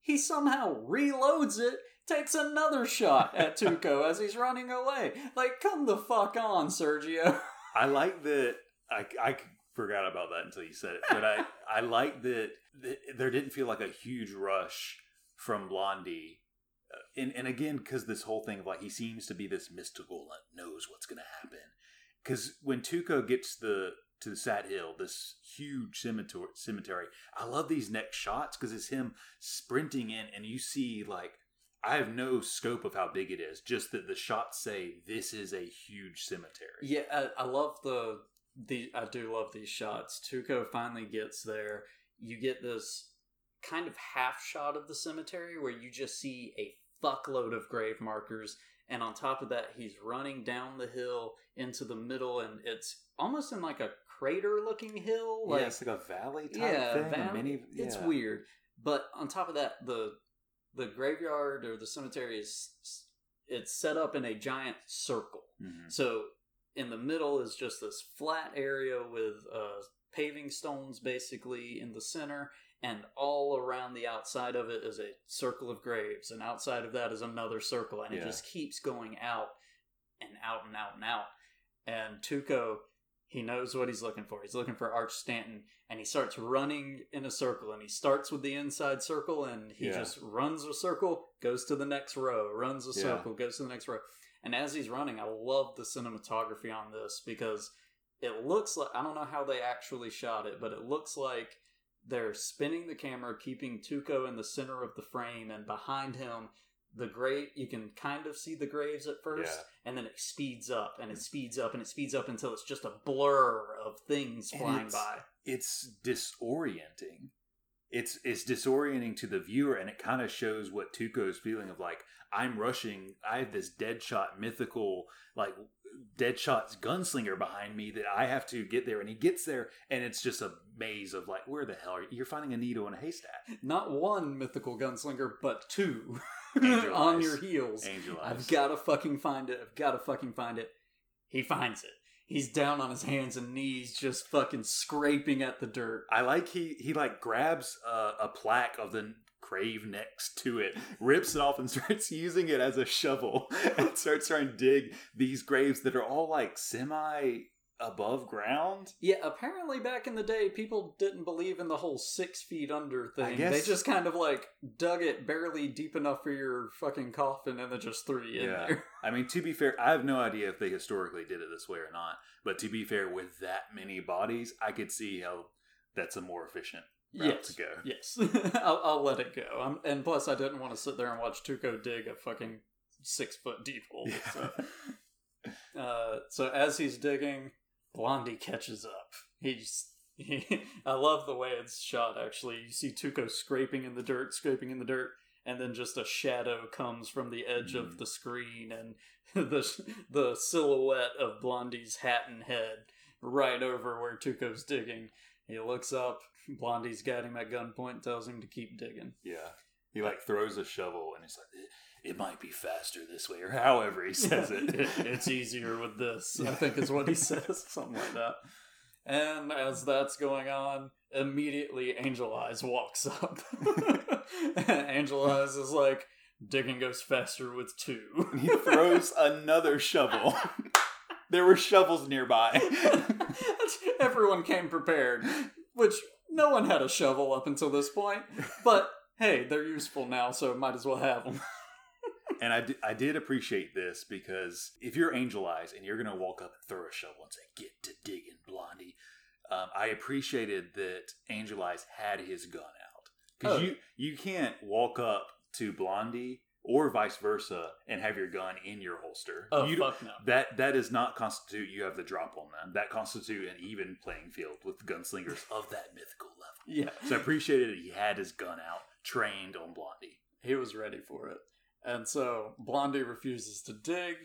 he somehow reloads it, takes another shot at Tuco as he's running away. Like, come the fuck on, Sergio. I like that. I, I forgot about that until you said it, but I I like that, that there didn't feel like a huge rush from Blondie, Uh, and and again because this whole thing of like he seems to be this mystical, like knows what's going to happen. Because when Tuco gets the to the Sad Hill, this huge cemetery, cemetery, I love these next shots because it's him sprinting in, and you see like I have no scope of how big it is, just that the shots say this is a huge cemetery. Yeah, I, I love the the I do love these shots. Tuco finally gets there. You get this kind of half shot of the cemetery where you just see a fuckload of grave markers and on top of that he's running down the hill into the middle and it's almost in like a crater looking hill like yeah, it's like a valley type yeah, thing. valley- mini, it's weird. But on top of that, the the graveyard or the cemetery is it's set up in a giant circle. Mhm. So in the middle is just this flat area with uh, paving stones basically in the center, and all around the outside of it is a circle of graves, and outside of that is another circle, and it just keeps going out and out and out and out. And Tuco, he knows what he's looking for. He's looking for Arch Stanton, and he starts running in a circle. And he starts with the inside circle, and he Yeah. just runs a circle, goes to the next row, runs a Yeah. circle, goes to the next row. And as he's running, I love the cinematography on this because it looks like I don't know how they actually shot it, but it looks like they're spinning the camera, keeping Tuco in the center of the frame, and behind him, the grave. You can kind of see the graves at first, Yeah. and then it speeds up, and it speeds up, and it speeds up until it's just a blur of things And flying it's- by. It's disorienting. It's it's disorienting to the viewer, and it kind of shows what Tuco's feeling of like I'm rushing. I have this Deadshot mythical like Deadshot's gunslinger behind me that I have to get there, and he gets there, and it's just a maze of like where the hell are you? You're finding a needle in a haystack. Not one mythical gunslinger, but two Angel on your heels. Angel eyes. I've got to fucking find it. I've got to fucking find it. He finds it. He's down on his hands and knees, just fucking scraping at the dirt. I like he he like grabs a, a plaque of the grave next to it, rips it off, and starts using it as a shovel, and starts trying to dig these graves that are all like semi above ground. Yeah, apparently back in the day, people didn't believe in the whole six feet under thing. guess- They just kind of like dug it barely deep enough for your fucking coffin and then just threw you in Yeah. there. I mean, to be fair, I have no idea if they historically did it this way or not. But to be fair, with that many bodies, I could see how that's a more efficient route yes. to go. Yes. I'll, I'll let it go. I'm, and plus, I didn't want to sit there and watch Tuco dig a fucking six foot deep hole. So. Uh, so as he's digging, Blondie catches up. He's he, I love the way it's shot. Actually, you see Tuco scraping in the dirt, scraping in the dirt, and then just a shadow comes from the edge Mm. of the screen, and the the silhouette of Blondie's hat and head right over where Tuco's digging. He looks up. Blondie's got him at gunpoint, tells him to keep digging. Yeah. He like throws a shovel and he's like, it, might be faster this way, or however he says it. it's easier with this. I think is what he says, something like that. And as that's going on, immediately Angel Eyes walks up. Angel Eyes is like, digging goes faster with two. he throws another shovel. there were shovels nearby. Everyone came prepared, which No one had a shovel up until this point, but hey, they're useful now, so might as well have them. And I, I did appreciate this because if you're Angel Eyes and you're going to walk up and throw a shovel and say, get to digging, Blondie, um, I appreciated that Angel Eyes had his gun out. Because Oh. you, you can't walk up to Blondie or vice versa and have your gun in your holster. Oh, you fuck no. That that does not constitute you have the drop on them. That constitute an even playing field with gunslingers of that mythical level. Yeah. So I appreciated that he had his gun out, trained on Blondie. He was ready for it. And so Blondie refuses to dig.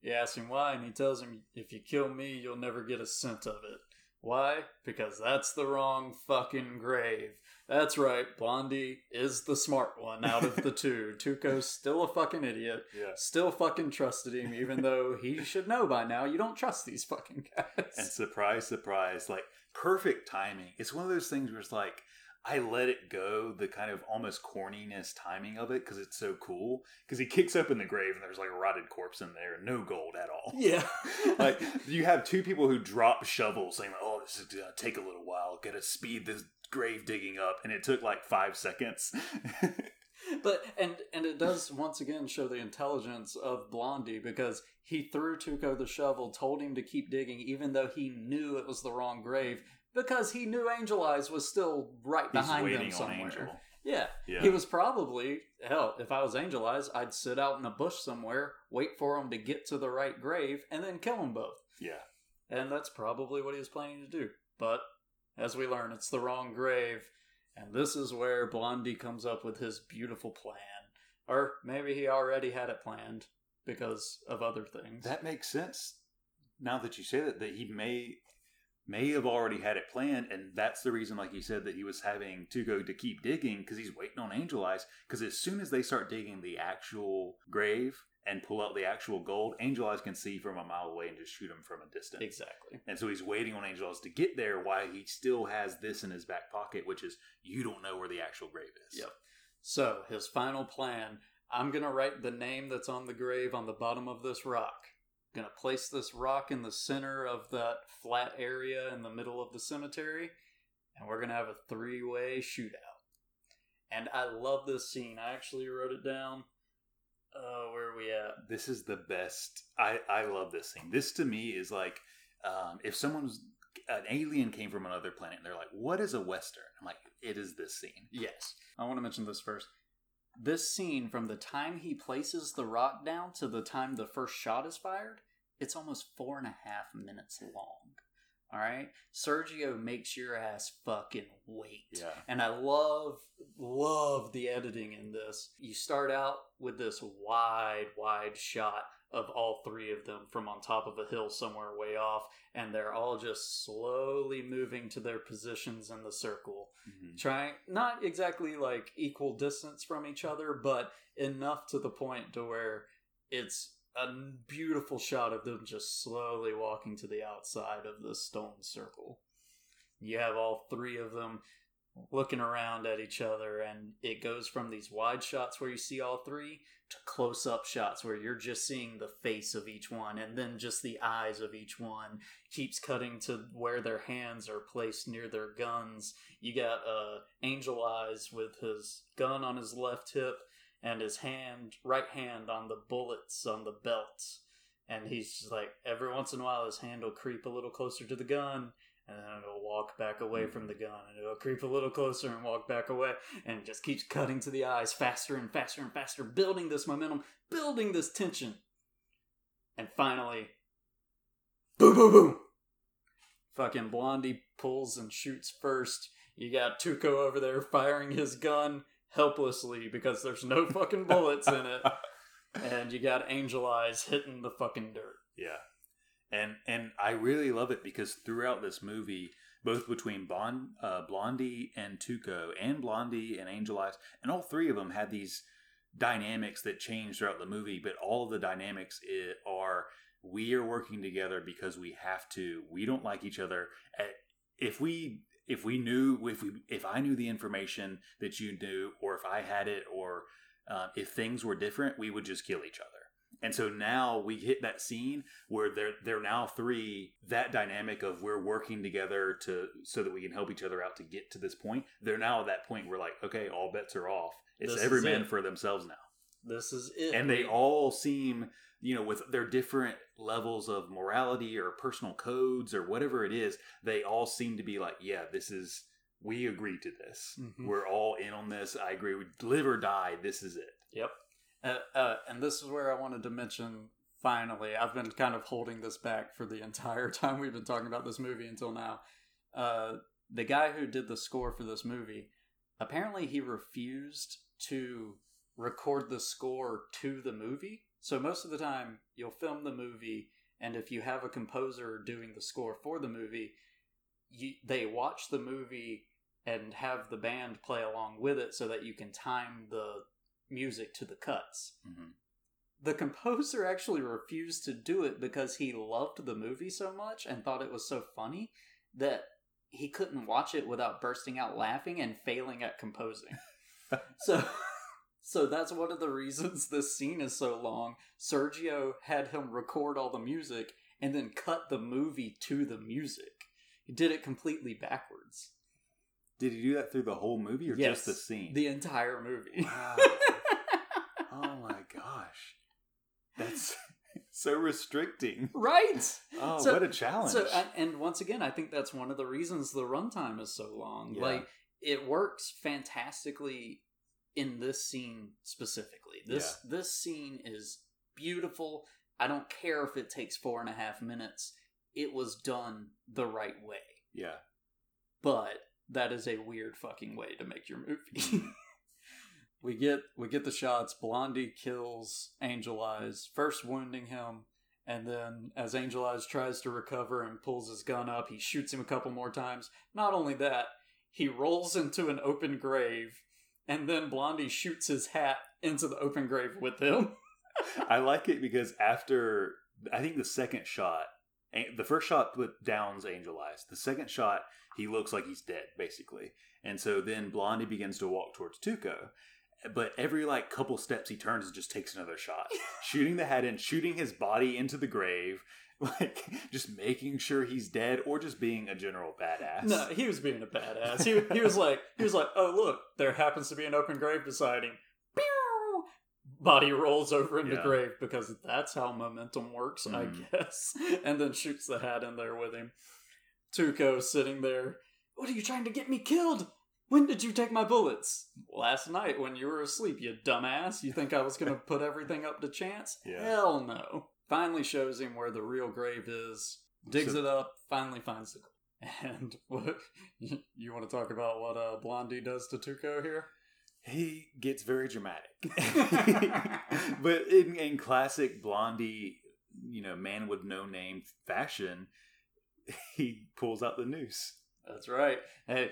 He asks him why, and he tells him, If you kill me, you'll never get a cent of it. Why? Because that's the wrong fucking grave. That's right, Blondie is the smart one out of the two. Tuco's still a fucking idiot. Yeah. Still fucking trusted him, even though he should know by now you don't trust these fucking guys. And surprise, surprise, like perfect timing. It's one of those things where it's like I let it go, the kind of almost corniness timing of it because it's so cool. Because he kicks open the grave and there's like a rotted corpse in there, no gold at all. yeah. like you have two people who drop shovels saying, "Oh, this is gonna take a little while. Got to speed this grave digging up," and it took like five seconds. But and and it does once again show the intelligence of Blondie because he threw Tuco the shovel, told him to keep digging, even though he knew it was the wrong grave, because he knew Angel Eyes was still right He's behind on somewhere. Yeah. Yeah. he was probably hell. If I was Angel Eyes, I'd sit out in a bush somewhere, wait for him to get to the right grave, and then kill them both. Yeah. And that's probably what he was planning to do. But as we learn, it's the wrong grave. And this is where Blondie comes up with his beautiful plan. Or maybe he already had it planned because of other things. That makes sense. Now that you say that, that he may may have already had it planned, and that's the reason, like you said, that he was having to go to keep digging because he's waiting on Angel Eyes. Because as soon as they start digging the actual grave and pull out the actual gold, Angel Eyes can see from a mile away and just shoot him from a distance. exactly. And so he's waiting on Angel Eyes to get there while he still has this in his back pocket, which is you don't know where the actual grave is. Yep. So his final plan I'm going to write the name that's on the grave on the bottom of this rock. To place this rock in the center of that flat area in the middle of the cemetery, and we're to have a three way shootout. And I love this scene. I actually wrote it down. Uh, where are we at? this is the best. I I love this thing. This to me is like um, if someone's an alien came from another planet and they're like, "What is a western?" I'm like, "It is this scene." Yes. I want to mention this first. This scene, from the time he places the rock down to the time the first shot is fired, it's almost four and a half minutes long. All right? Sergio makes your ass fucking wait. Yeah. And I love, love the editing in this. You start out with this wide, wide shot of all three of them from on top of a hill somewhere way off, and they're all just slowly moving to their positions in the circle Mhm. trying not exactly like equal distance from each other but enough to the point to where it's a beautiful shot of them just slowly walking to the outside of the stone circle you have all three of them looking around at each other and it goes from these wide shots where you see all three close up shots where you're just seeing the face of each one and then just the eyes of each one keeps cutting to where their hands are placed near their guns. You got uh angel eyes with his gun on his left hip and his hand right hand on the bullets on the belt. And he's just like every once in a while his hand will creep a little closer to the gun and then it'll walk back away hmm. from the gun and it'll creep a little closer and walk back away and it just keeps cutting to the eyes faster and faster and faster building this momentum building this tension. And finally boom boom boom! Fucking blondie pulls and shoots first. You got tuco over there firing his gun helplessly because there's no fucking bullets in it. And you got angel eyes hitting the fucking dirt. Yeah, and and I really love it because throughout this movie, both between Bond, uh, Blondie and Tuco, and Blondie and Angel Eyes, and all three of them had these dynamics that change throughout the movie. But all of the dynamics i are we are working together because we have to. We don't like each other. Uh, If we if we knew if we if I knew the information that you knew, or if I had it, or uh, if things were different, we would just kill each other And so now we hit that scene where they're they're now three. That dynamic of we're working together to so that we can help each other out to get to this point. They're now at that point where like, okay, all bets are off. It's This every man it. for themselves now. This is it. And they all seem, you know, with their different levels of morality or personal codes or whatever it is, they all seem to be like, yeah, this is we agree to this. Mhm. We're all in on this. I agree. We live or die. This is it. Yep. Uh, uh, and this is where I wanted to mention finally, I've been kind of holding this back for the entire time we've been talking about this movie until now. Uh, the guy who did the score for this movie, apparently he refused to record the score to the movie. So most of the time, you'll film the movie, and if you have a composer doing the score for the movie, you, they watch the movie and have the band play along with it so that you can time the music to the cuts. Mhm. The composer actually refused to do it because he loved the movie so much and thought it was so funny that he couldn't watch it without bursting out laughing and failing at composing. so so that's one of the reasons this scene is so long. Sergio had him record all the music and then cut the movie to the music. He did it completely backwards. Did he do that through the whole movie or Yes, just the scene? The entire movie. Wow. oh my gosh. That's so restricting. right. Oh, So- what a challenge. So, and, once again, I think that's one of the reasons the runtime is so long. Yeah. Like, it works fantastically in this scene specifically. This this scene is beautiful. I don't care if it takes four and a half minutes. It was done the right way. yeah. But that is a weird fucking way to make your movie. we get we get the shots. Blondie kills Angel Eyes, first wounding him, and then as Angel Eyes tries to recover and pulls his gun up, he shoots him a couple more times. Not only that, he rolls into an open grave, and then Blondie shoots his hat into the open grave with him. I like it because after I think the second shot, the first shot put downs Angel Eyes. The second shot, he looks like he's dead, basically. And so then Blondie begins to walk towards Tuco. But every like couple steps he turns and just takes another shot, shooting the head in, shooting his body into the grave, like just making sure he's dead, or just being a general badass. No, he was being a badass. He, he was like, he was like, oh look, there happens to be an open grave deciding. Pew! Body rolls over in the Yeah. grave because that's how momentum works, I Mhm. guess. And then shoots the hat in there with him. Tuco sitting there. What are you trying to get me killed? When did you take my bullets? Last night when you were asleep, you dumbass. You think I was gonna put everything up to chance? Yeah. Hell no. Finally shows him where the real grave is, digs So- it up, finally finds the and what you want to talk about what uh, Blondie does to Tuco here? he gets very dramatic. but in, in classic Blondie, you know, man with no name fashion, he pulls out the noose. That's right. Hey,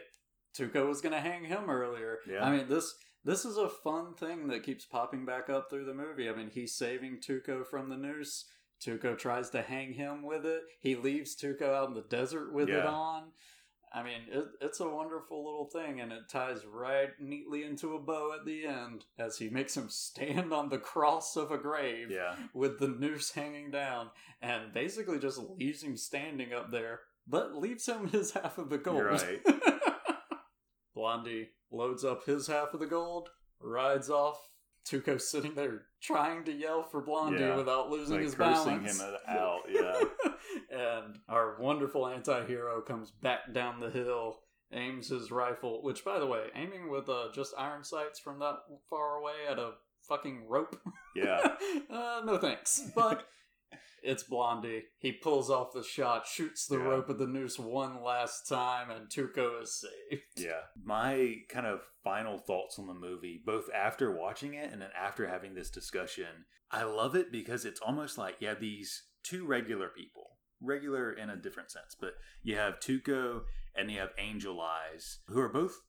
Tuco was gonna hang him earlier. Yeah. I mean this this is a fun thing that keeps popping back up through the movie. I mean he's saving Tuco from the noose. Tuco tries to hang him with it. He leaves Tuco out in the desert with it on. I mean, it, it's a wonderful little thing, and it ties right neatly into a bow at the end as he makes him stand on the cross of a grave. Yeah. with the noose hanging down and basically just leaves him standing up there, but leaves him his half of the gold. You're right. Blondie loads up his half of the gold, rides off. Tuco sitting there trying to yell for Blondie Yeah. without losing Like his cursing balance. him out, yeah. and our wonderful anti-hero comes back down the hill, aims his rifle, which by the way, aiming with uh, just iron sights from that far away at a fucking rope. Yeah. uh, no thanks. But it's Blondie. He pulls off the shot, shoots the Yeah. rope of the noose one last time, and Tuco is saved. Yeah. My kind of final thoughts on the movie, both after watching it and then after having this discussion, I love it because it's almost like you have these two regular people, regular in a different sense, but you have Tuco and you have Angel Eyes, who are both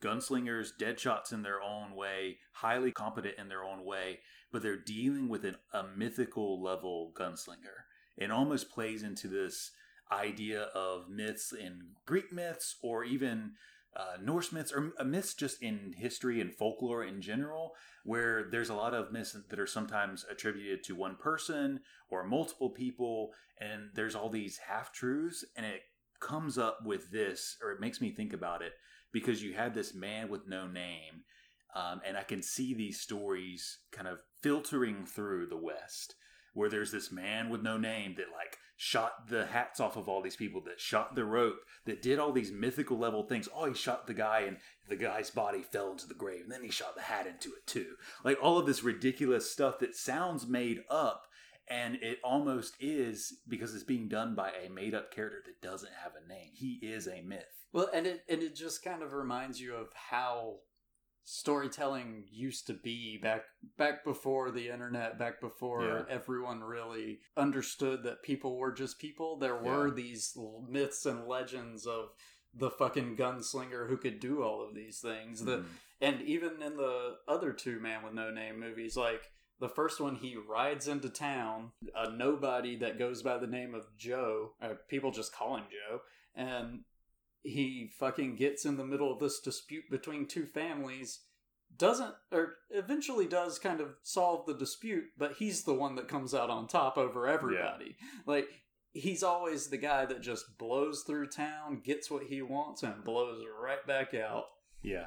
gunslingers, dead shots in their own way, highly competent in their own way, but they're dealing with an, a mythical level gunslinger. It almost plays into this idea of myths in Greek myths or even uh, Norse myths or uh, myths just in history and folklore in general, where there's a lot of myths that are sometimes attributed to one person or multiple people, and there's all these half truths, and it comes up with this, or it makes me think about it because you had this man with no name, um, and I can see these stories kind of filtering through the West, where there's this man with no name that like shot the hats off of all these people, that shot the rope, that did all these mythical level things. Oh, he shot the guy, and the guy's body fell into the grave, and then he shot the hat into it too. Like all of this ridiculous stuff that sounds made up and it almost is because it's being done by a made up character that doesn't have a name. He is a myth. Well, and it and it just kind of reminds you of how storytelling used to be back back before the internet, back before Yeah. everyone really understood that people were just people. There were Yeah. these myths and legends of the fucking gunslinger who could do all of these things. The Mhm. and even in the other two Man with No Name movies, like the first one, he rides into town, a nobody that goes by the name of Joe. Uh, people just call him Joe, and he fucking gets in the middle of this dispute between two families. Doesn't or eventually does kind of solve the dispute, but he's the one that comes out on top over everybody. Like he's always the guy that just blows through town, gets what he wants, and blows right back out. Yeah.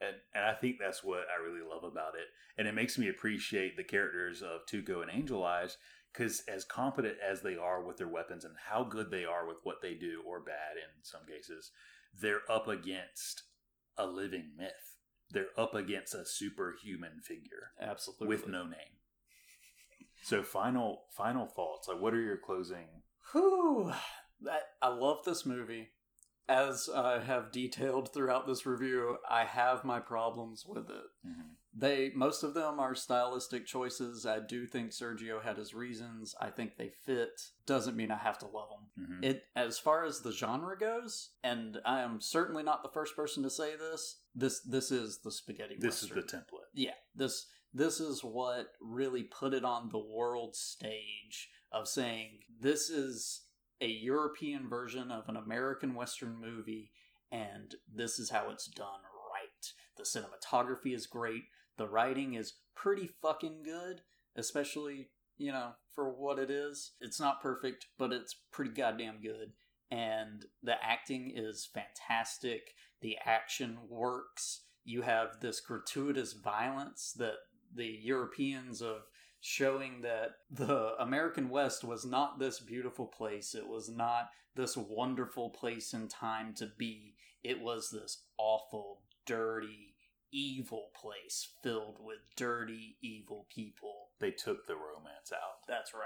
And, and I think that's what I really love about it. And it makes me appreciate the characters of Tuco and Angel Eyes because, as competent as they are with their weapons and how good they are with what they do, or bad in some cases, they're up against a living myth. They're up against a superhuman figure Absolutely. with no name. So, final final thoughts. Like, what are your closing? Whew. That, I love this movie. As I have detailed throughout this review, I have my problems with it. Mhm. They most of them are stylistic choices. I do think Sergio had his reasons. I think they fit. Doesn't mean I have to love them. Mhm. It as far as the genre goes, and I am certainly not the first person to say this. This this is the spaghetti. This is the template. yeah this this is what really put it on the world stage of saying this is a european version of an american western movie and this is how it's done right the cinematography is great the writing is pretty fucking good especially you know for what it is it's not perfect but it's pretty goddamn good and the acting is fantastic the action works you have this gratuitous violence that the Europeans of showing that the American West was not this beautiful place. It was not this wonderful place in time to be. It was this awful, dirty, evil place filled with dirty, evil people. They took the romance out. That's right.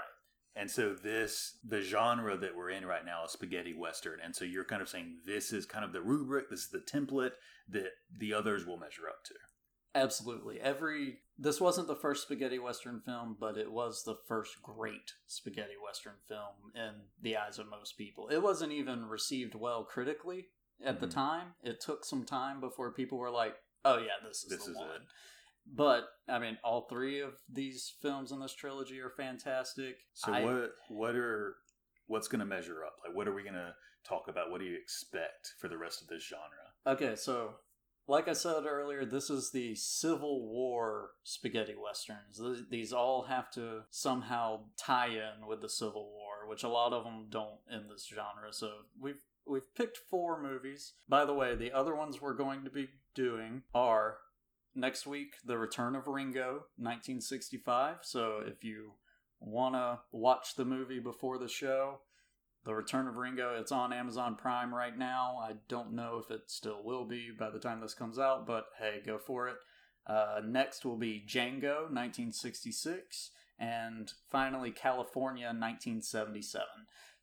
And so this the genre that we're in right now is spaghetti western. And so you're kind of saying this is kind of the rubric, this is the template that the others will measure up to. Absolutely. Every this wasn't the first spaghetti western film, but it was the first great spaghetti western film in the eyes of most people. It wasn't even received well critically at the Mhm. time. It took some time before people were like, "Oh yeah, this is This the is one." it. But I mean, all three of these films in this trilogy are fantastic. So I- what what are what's going to measure up? Like what are we going to talk about? What do you expect for the rest of this genre? Okay, so like I said earlier, this is the Civil War spaghetti westerns. These all have to somehow tie in with the Civil War, which a lot of them don't in this genre. So we've we've picked four movies. By the way, the other ones we're going to be doing are next week, The Return of Ringo, 1965. So if you want to watch the movie before the show, the Return of Ringo, it's on Amazon Prime right now. I don't know if it still will be by the time this comes out, but hey, go for it. Uh, next will be Django, 1966, and finally California, 1977.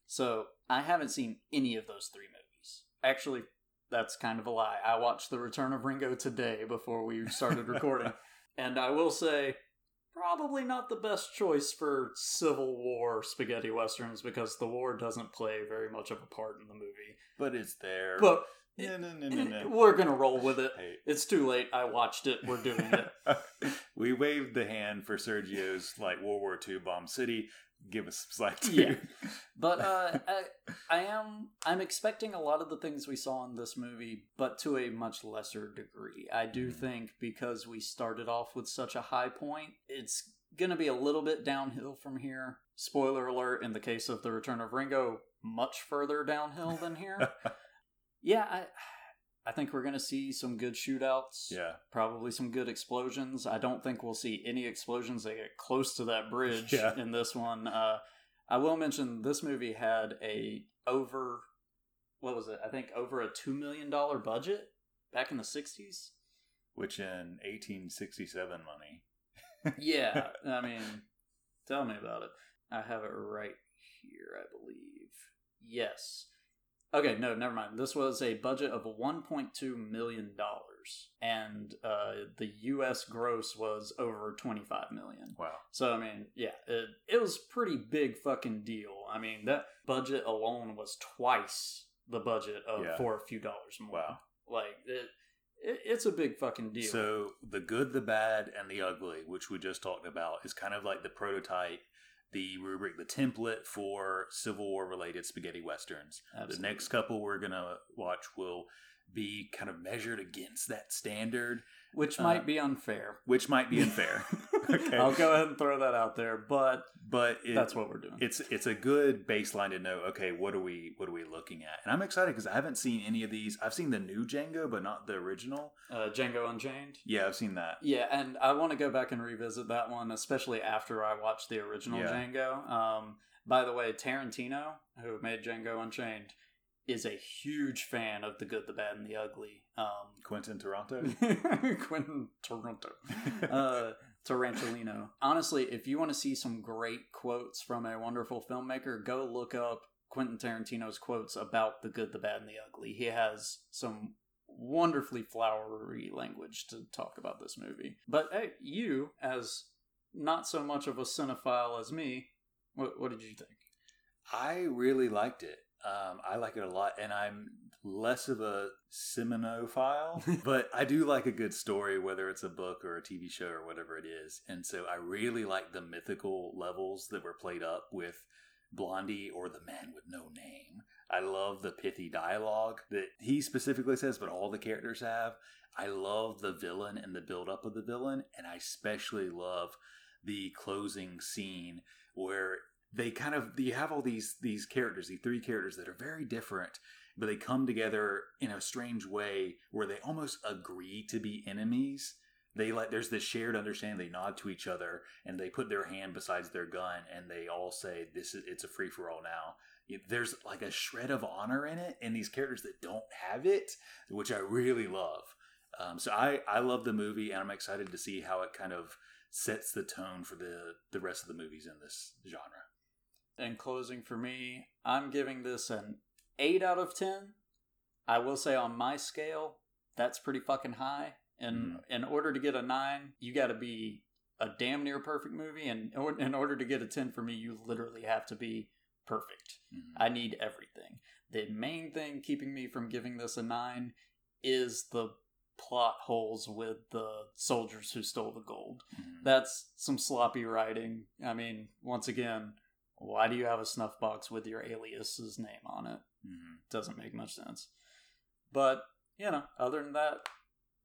So I haven't seen any of those three movies. Actually, that's kind of a lie. I watched The Return of Ringo today before we started recording. and I will say, probably not the best choice for Civil War spaghetti westerns because the war doesn't play very much of a part in the movie. But it's there. But no, no, no, no, no. we're gonna roll with it. Hey. It's too late. I watched it. We're doing it. we waved the hand for Sergio's like World War II bomb city. Give us some slack too. Yeah. But uh, I, I am I'm expecting a lot of the things we saw in this movie, but to a much lesser degree. I do Mhm. think because we started off with such a high point, it's gonna be a little bit downhill from here. Spoiler alert: in the case of the Return of Ringo, much further downhill than here. yeah, I I think we're gonna see some good shootouts. yeah. Probably some good explosions. I don't think we'll see any explosions that get close to that bridge Yeah. in this one. Uh, I will mention this movie had a over what was it? I think over a two million dollar budget back in the sixties. Which in 1867 money. Yeah, I mean, tell me about it. I have it right here, I believe. Yes. Okay, no, never mind. This was a budget of $1.2 million, and uh, the U.S. gross was over $25 million. Wow. So, I mean, yeah, it, it was pretty big fucking deal. I mean, that budget alone was twice the budget of Yeah. for a few dollars more. Wow. Like, it, it, it's a big fucking deal. So the good, the bad, and the ugly, which we just talked about, is kind of like the prototype, the rubric, the template for Civil War related spaghetti westerns. Absolutely. The next couple we're gonna watch will be kind of measured against that standard, which uh, might be unfair. which might be unfair. okay, I'll go ahead and throw that out there, but but it, that's what we're doing. it's it's a good baseline to know. Okay, what are we what are we looking at? And I'm excited because I haven't seen any of these. I've seen the new Django, but not the original. uh, Django Unchained. Yeah, I've seen that. Yeah, and I want to go back and revisit that one, especially after I watched the original Yeah. Django. Um, by the way, Tarantino, who made Django Unchained, is a huge fan of the good, the bad, and the ugly. Um, Quentin Toronto. Quentin Toronto. uh, Tarantelino. Honestly, if you want to see some great quotes from a wonderful filmmaker, go look up Quentin Tarantino's quotes about the good, the bad, and the ugly. He has some wonderfully flowery language to talk about this movie. But hey, you, as not so much of a cinephile as me, what, what did you think? I really liked it. Um, I like it a lot, and I'm less of a Seminophile, but I do like a good story, whether it's a book or a TV show or whatever it is. And so I really like the mythical levels that were played up with Blondie or the man with no name. I love the pithy dialogue that he specifically says, but all the characters have. I love the villain and the build up of the villain, and I especially love the closing scene where they kind of you have all these these characters these three characters that are very different but they come together in a strange way where they almost agree to be enemies. They like there's this shared understanding they nod to each other and they put their hand besides their gun and they all say this is it's a free for all now there's like a shred of honor in it and these characters that don't have it which i really love. Um, so i i love the movie and i'm excited to see how it kind of sets the tone for the the rest of the movies in this genre in closing for me, I'm giving this an 8 out of 10. I will say on my scale, that's pretty fucking high. And in order to get a 9, you got to be a damn near perfect movie. And in order to get a 10 for me, you literally have to be perfect. Mhm. I need everything. The main thing keeping me from giving this a 9 is the plot holes with the soldiers who stole the gold. Mhm. That's some sloppy writing. I mean, once again, why do you have a snuff box with your alias's name on it? Mhm. Doesn't make much sense. But, you know, other than that,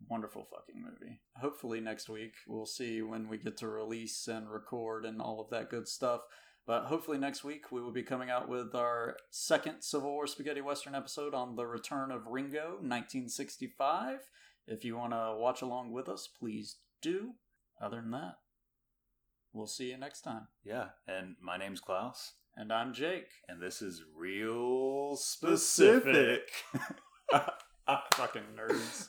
wonderful fucking movie. Hopefully next week we'll see when we get to release and record and all of that good stuff. But hopefully next week we will be coming out with our second Civil War Spaghetti Western episode on the return of Ringo, 1965. If you want to watch along with us, please do. Other than that, we'll see you next time. Yeah, and my name's Klaus, And I'm Jake. and this is real specific. Ah, ah, fucking nerds.